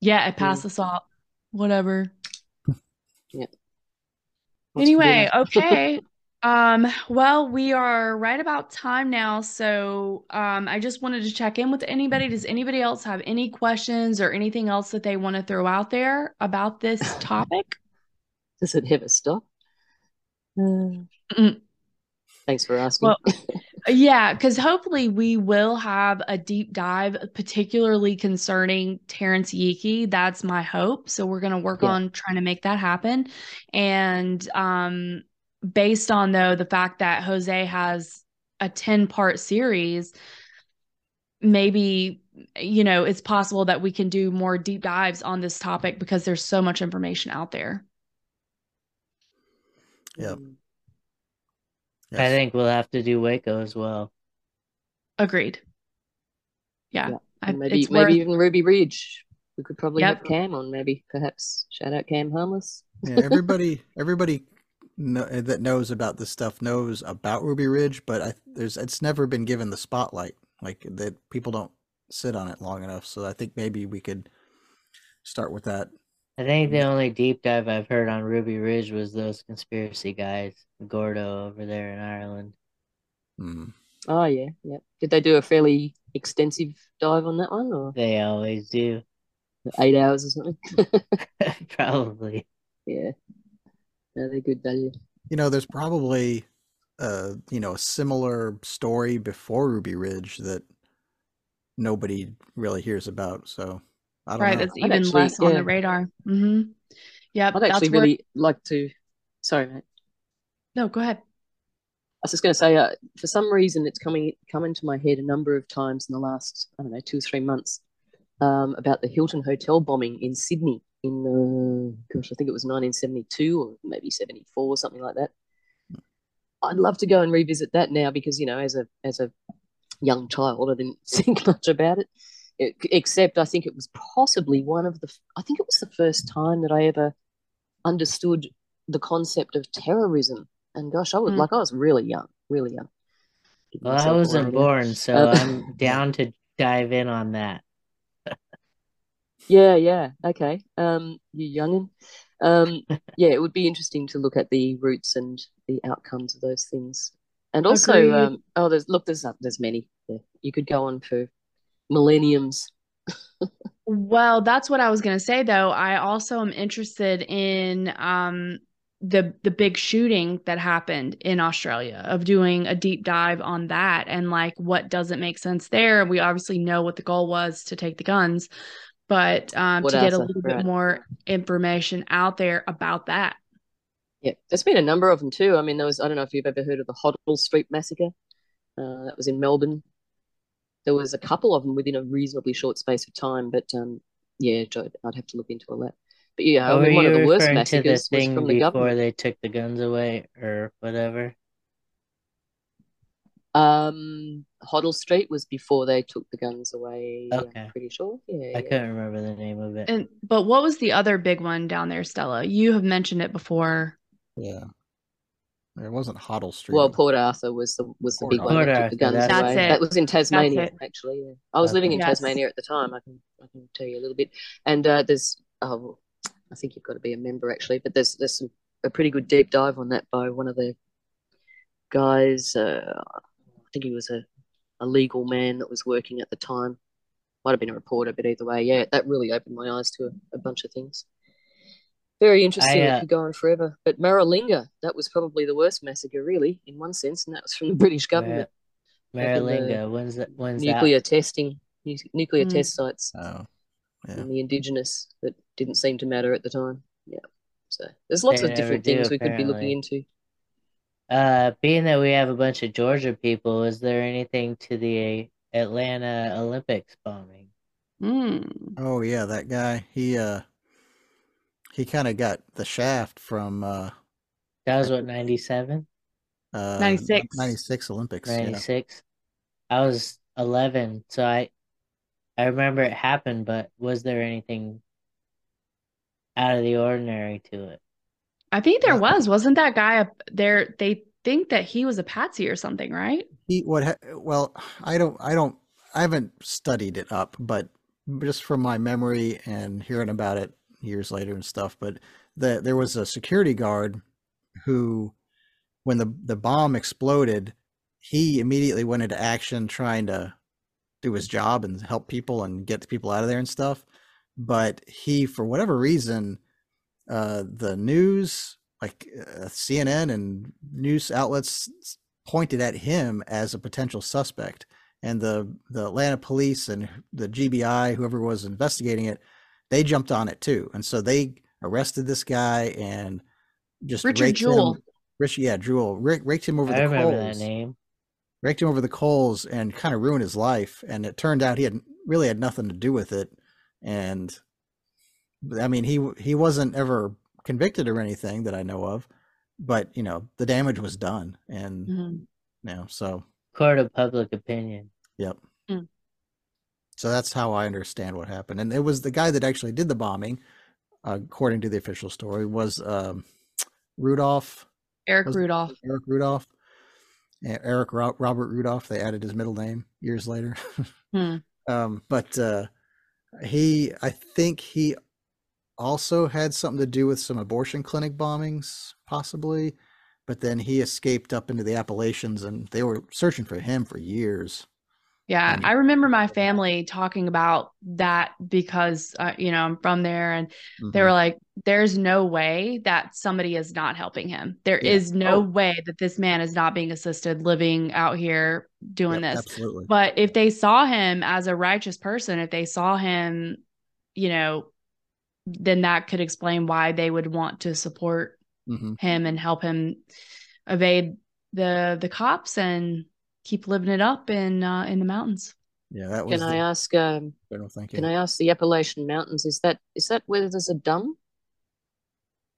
Yeah it passed mm. the salt. Whatever. [laughs] Yeah. Anyway [laughs] okay. Um well we are right about time now. So um i just wanted to check in with anybody. Does anybody else have any questions or anything else that they want to throw out there about this [laughs] topic? Does it have a stop Mm. Thanks for asking. Well, [laughs] yeah, because hopefully we will have a deep dive, particularly concerning Terrence Yeakey. That's my hope. So we're going to work yeah. on trying to make that happen. And um, based on though the fact that Jose has a ten part series, maybe you know it's possible that we can do more deep dives on this topic because there's so much information out there. Yeah. Mm. Yes. I think we'll have to do Waco as well. Agreed. Yeah. yeah. I, maybe maybe worth... even Ruby Ridge. We could probably yep. have Cam on, maybe perhaps. Shout out Cam Harmless. yeah, everybody [laughs] everybody know, that knows about this stuff knows about Ruby Ridge, but I, there's it's never been given the spotlight. Like that people don't sit on it long enough. So I think maybe we could start with that I think the only deep dive I've heard on Ruby Ridge was those conspiracy guys, Gordo over there in Ireland. Mm. Oh yeah, yeah. Did they do a fairly extensive dive on that one, or they always do? Eight hours or something. [laughs] [laughs] probably. Yeah. No, they're good value. You know, there's probably uh, you know, a similar story before Ruby Ridge that nobody really hears about. So right, know. that's even actually, less yeah. on the radar. Mm-hmm. Yeah, I'd actually really where... like to. Sorry, mate. No, go ahead. I was just going to say, uh, for some reason, it's coming come into my head a number of times in the last, I don't know, two or three months, um, about the Hilton Hotel bombing in Sydney in, uh, gosh, I think it was 1972 or maybe 74 or something like that. I'd love to go and revisit that now because you know, as a as a young child, I didn't [laughs] think much about it except I think it was possibly one of the, I think it was the first time that I ever understood the concept of terrorism. And gosh, I was mm. like, I was really young, really young. Well, I wasn't born, so uh, I'm [laughs] down to dive in on that. yeah, yeah, okay. Um, you youngin. Um, [laughs] yeah, it would be interesting to look at the roots and the outcomes of those things. And also, um, oh, there's look, there's there's many. Yeah, you could go on for millenniums. well, that's what I was going to say though. I also am interested in um the the big shooting that happened in Australia of doing a deep dive on that and like what doesn't make sense there. We obviously know what the goal was to take the guns, but um, to get a little bit more information out there about that. Yeah, there's been a number of them too. I mean, there was I don't know if you've ever heard of the Hoddle Street massacre. Uh, that was in Melbourne there was a couple of them within a reasonably short space of time, but um, yeah, I'd have to look into all that. But yeah, I mean, one of the worst massacres the was from the before government. they took the guns away or whatever. Um, Hoddle Street was before they took the guns away. Okay, I'm pretty sure. Yeah, I yeah. couldn't remember the name of it. And but what was the other big one down there, Stella? You have mentioned it before. Yeah. It wasn't Hoddle Street. Well, Port Arthur was the was the Port big Arthur. one that took the guns that's away. It. That was in Tasmania, actually. Yeah. I was living in yes. Tasmania at the time. I can I can tell you a little bit. And uh, there's oh, I think you've got to be a member actually, but there's there's some, a pretty good deep dive on that by one of the guys. Uh, I think he was a a legal man that was working at the time. Might have been a reporter, but either way, yeah, that really opened my eyes to a, a bunch of things. Very interesting. I, uh, it could go on forever. But Maralinga, that was probably the worst massacre, really, in one sense, and that was from the British government. Maralinga, when's that? When's nuclear that? testing, nuclear mm. test sites. Oh, yeah. And the indigenous that didn't seem to matter at the time. Yeah. So there's lots They of different do, things we could be looking into. Uh, being that we have a bunch of Georgia people, is there anything to the Atlanta Olympics bombing? Mm. Oh yeah, that guy. He uh he kind of got the shaft from uh That was what, 97? uh 96. 96 Olympics. yeah. 96? I was 11, so I I remember it happened, but was there anything out of the ordinary to it? I think there Uh, was. Wasn't that guy up there? They think that he was a patsy or something, right? He what ha- well, I don't I don't I haven't studied it up, but just from my memory and hearing about it years later and stuff, but the there was a security guard who when the the bomb exploded, he immediately went into action trying to do his job and help people and get people out of there and stuff. But he, for whatever reason, uh, the news, like uh, CNN and news outlets, pointed at him as a potential suspect, and the the Atlanta police and the GBI, whoever was investigating it, they jumped on it too, and so they arrested this guy and just Richard raked Jewell. him. Rich, yeah, Jewell raked, raked him over I the remember coals that name. raked him over the coals and kind of ruined his life. And it turned out he had really had nothing to do with it. And I mean, he he wasn't ever convicted or anything that I know of, but you know, the damage was done. And you Mhm. know, so Court of public opinion. yep. So that's how I understand what happened. And it was the guy that actually did the bombing, uh, according to the official story, was um, Rudolph. Eric Was Rudolph. Eric Rudolph. Eric Ro- Robert Rudolph. They added his middle name years later. [laughs] Hmm. um, but uh, he, I think he also had something to do with some abortion clinic bombings, possibly. But then he escaped up into the Appalachians, and they were searching for him for years. Yeah, I remember my family talking about that because uh, you know I'm from there, and they Mhm. were like, "There's no way that somebody is not helping him. There Yeah. is no Oh. way that this man is not being assisted living out here doing Yep, this." absolutely. But if they saw him as a righteous person, if they saw him, you know, then that could explain why they would want to support hmm him and help him evade the the cops and keep living it up in uh, in the mountains. Yeah, that was Can I ask? Um, general thinking. can I ask the Appalachian Mountains? Is that is that where there's a dam?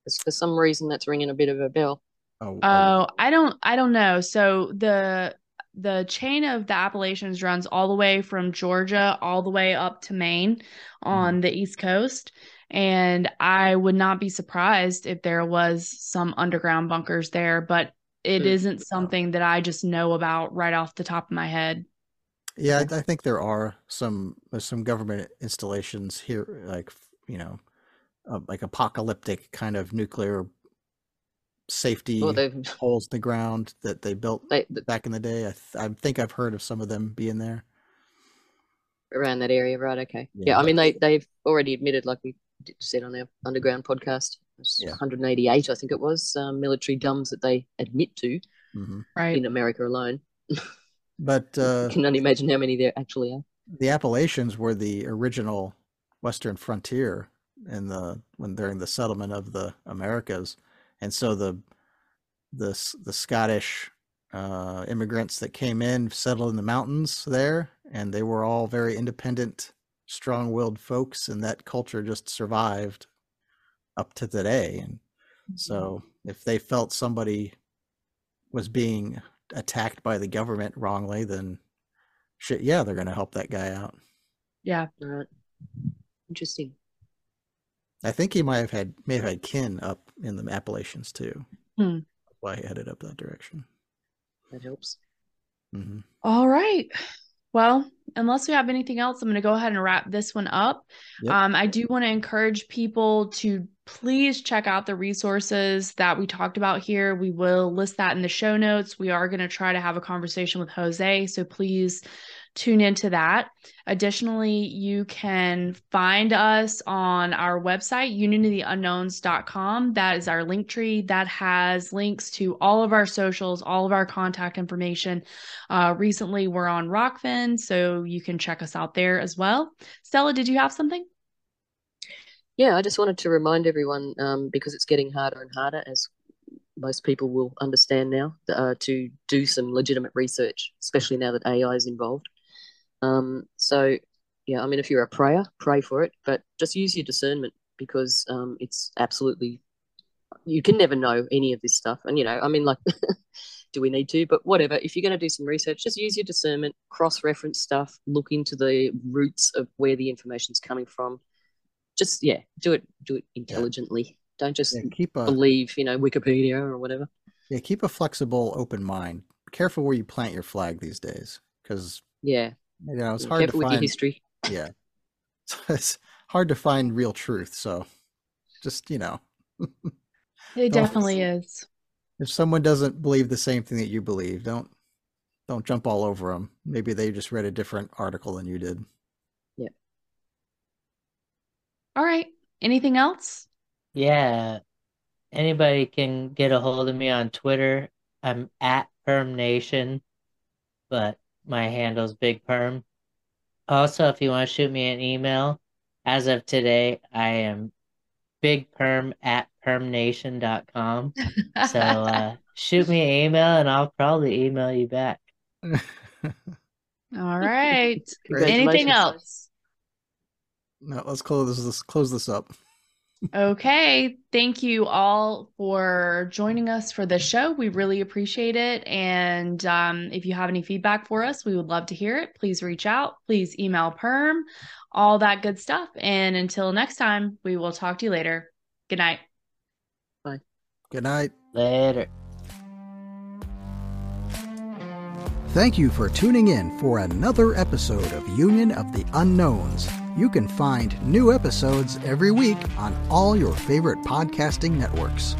'Cause for some reason that's ringing a bit of a bell. Oh, Oh, I don't I don't know. So the the chain of the Appalachians runs all the way from Georgia all the way up to Maine on the East Coast. And I would not be surprised if there was some underground bunkers there, but it not something that I just know about right off the top of my head. Yeah, I, I think there are some some government installations here, like you know, uh, like apocalyptic kind of nuclear safety Well, holes in the ground that they built they, back in the day. I, th- I think I've heard of some of them being there. around that area, right? Okay. Yeah, Yeah, I mean they they've already admitted, like we d- said on their underground podcast, it's Yeah. 188, I think it was, um, military DUMBs that they admit to hmm Right. in America alone. [laughs] But uh, Can only imagine how many there actually are. the Appalachians were the original western frontier in the when during the settlement of the Americas, and so the the the Scottish uh, immigrants that came in settled in the mountains there, and they were all very independent, strong-willed folks, and that culture just survived up to today. And so, if they felt somebody was being attacked by the government wrongly, then shit, yeah, they're going to help that guy out. Yeah. Interesting. I think he might have had may have had kin up in the Appalachians too. Hmm. That's why he headed up that direction. That helps. hmm All right. Well, unless we have anything else, I'm going to go ahead and wrap this one up. Yep. Um, I do want to encourage people to please check out the resources that we talked about here. We will list that in the show notes. We are going to try to have a conversation with Jose, so please tune into that. Additionally, you can find us on our website, unityunknowns.com. That is our link tree that has links to all of our socials, all of our contact information. Uh, recently, we're on Rokfin, so you can check us out there as well. Stella, did you have something? Yeah, I just wanted to remind everyone um, because it's getting harder and harder, as most people will understand now, uh, to do some legitimate research, especially now that AI is involved. Um, so, yeah, I mean, if you're a prayer, pray for it, but just use your discernment because um, it's absolutely, you can never know any of this stuff. And, you know, I mean, like, [laughs] do we need to? But whatever, if you're going to do some research, just use your discernment, cross reference stuff, look into the roots of where the information's coming from just yeah, do it do it intelligently. Yeah. Don't just yeah, keep a, believe you know Wikipedia or whatever. Yeah, keep a flexible, open mind. Careful where you plant your flag these days, because yeah, you know it's hard Careful to find history. [laughs] Yeah, it's hard to find real truth. So just you know, [laughs] it definitely is. If someone doesn't believe the same thing that you believe, don't don't jump all over them. Maybe they just read a different article than you did. All right. Anything else? Yeah. Anybody can get a hold of me on Twitter. I'm at Perm Nation, but my handle's Big Perm. Also, if you want to shoot me an email, as of today, I am Big Perm at permnation.com. so uh, [laughs] shoot me an email and I'll probably email you back. [laughs] All right. Anything else? No, let's close this. Let's close this up. okay. Thank you all for joining us for the show. We really appreciate it. And um, if you have any feedback for us, we would love to hear it. Please reach out. Please email Perm, all that good stuff. And until next time, we will talk to you later. Good night. Bye. Good night. Later. Thank you for tuning in for another episode of Union of the Unknowns. You can find new episodes every week on all your favorite podcasting networks.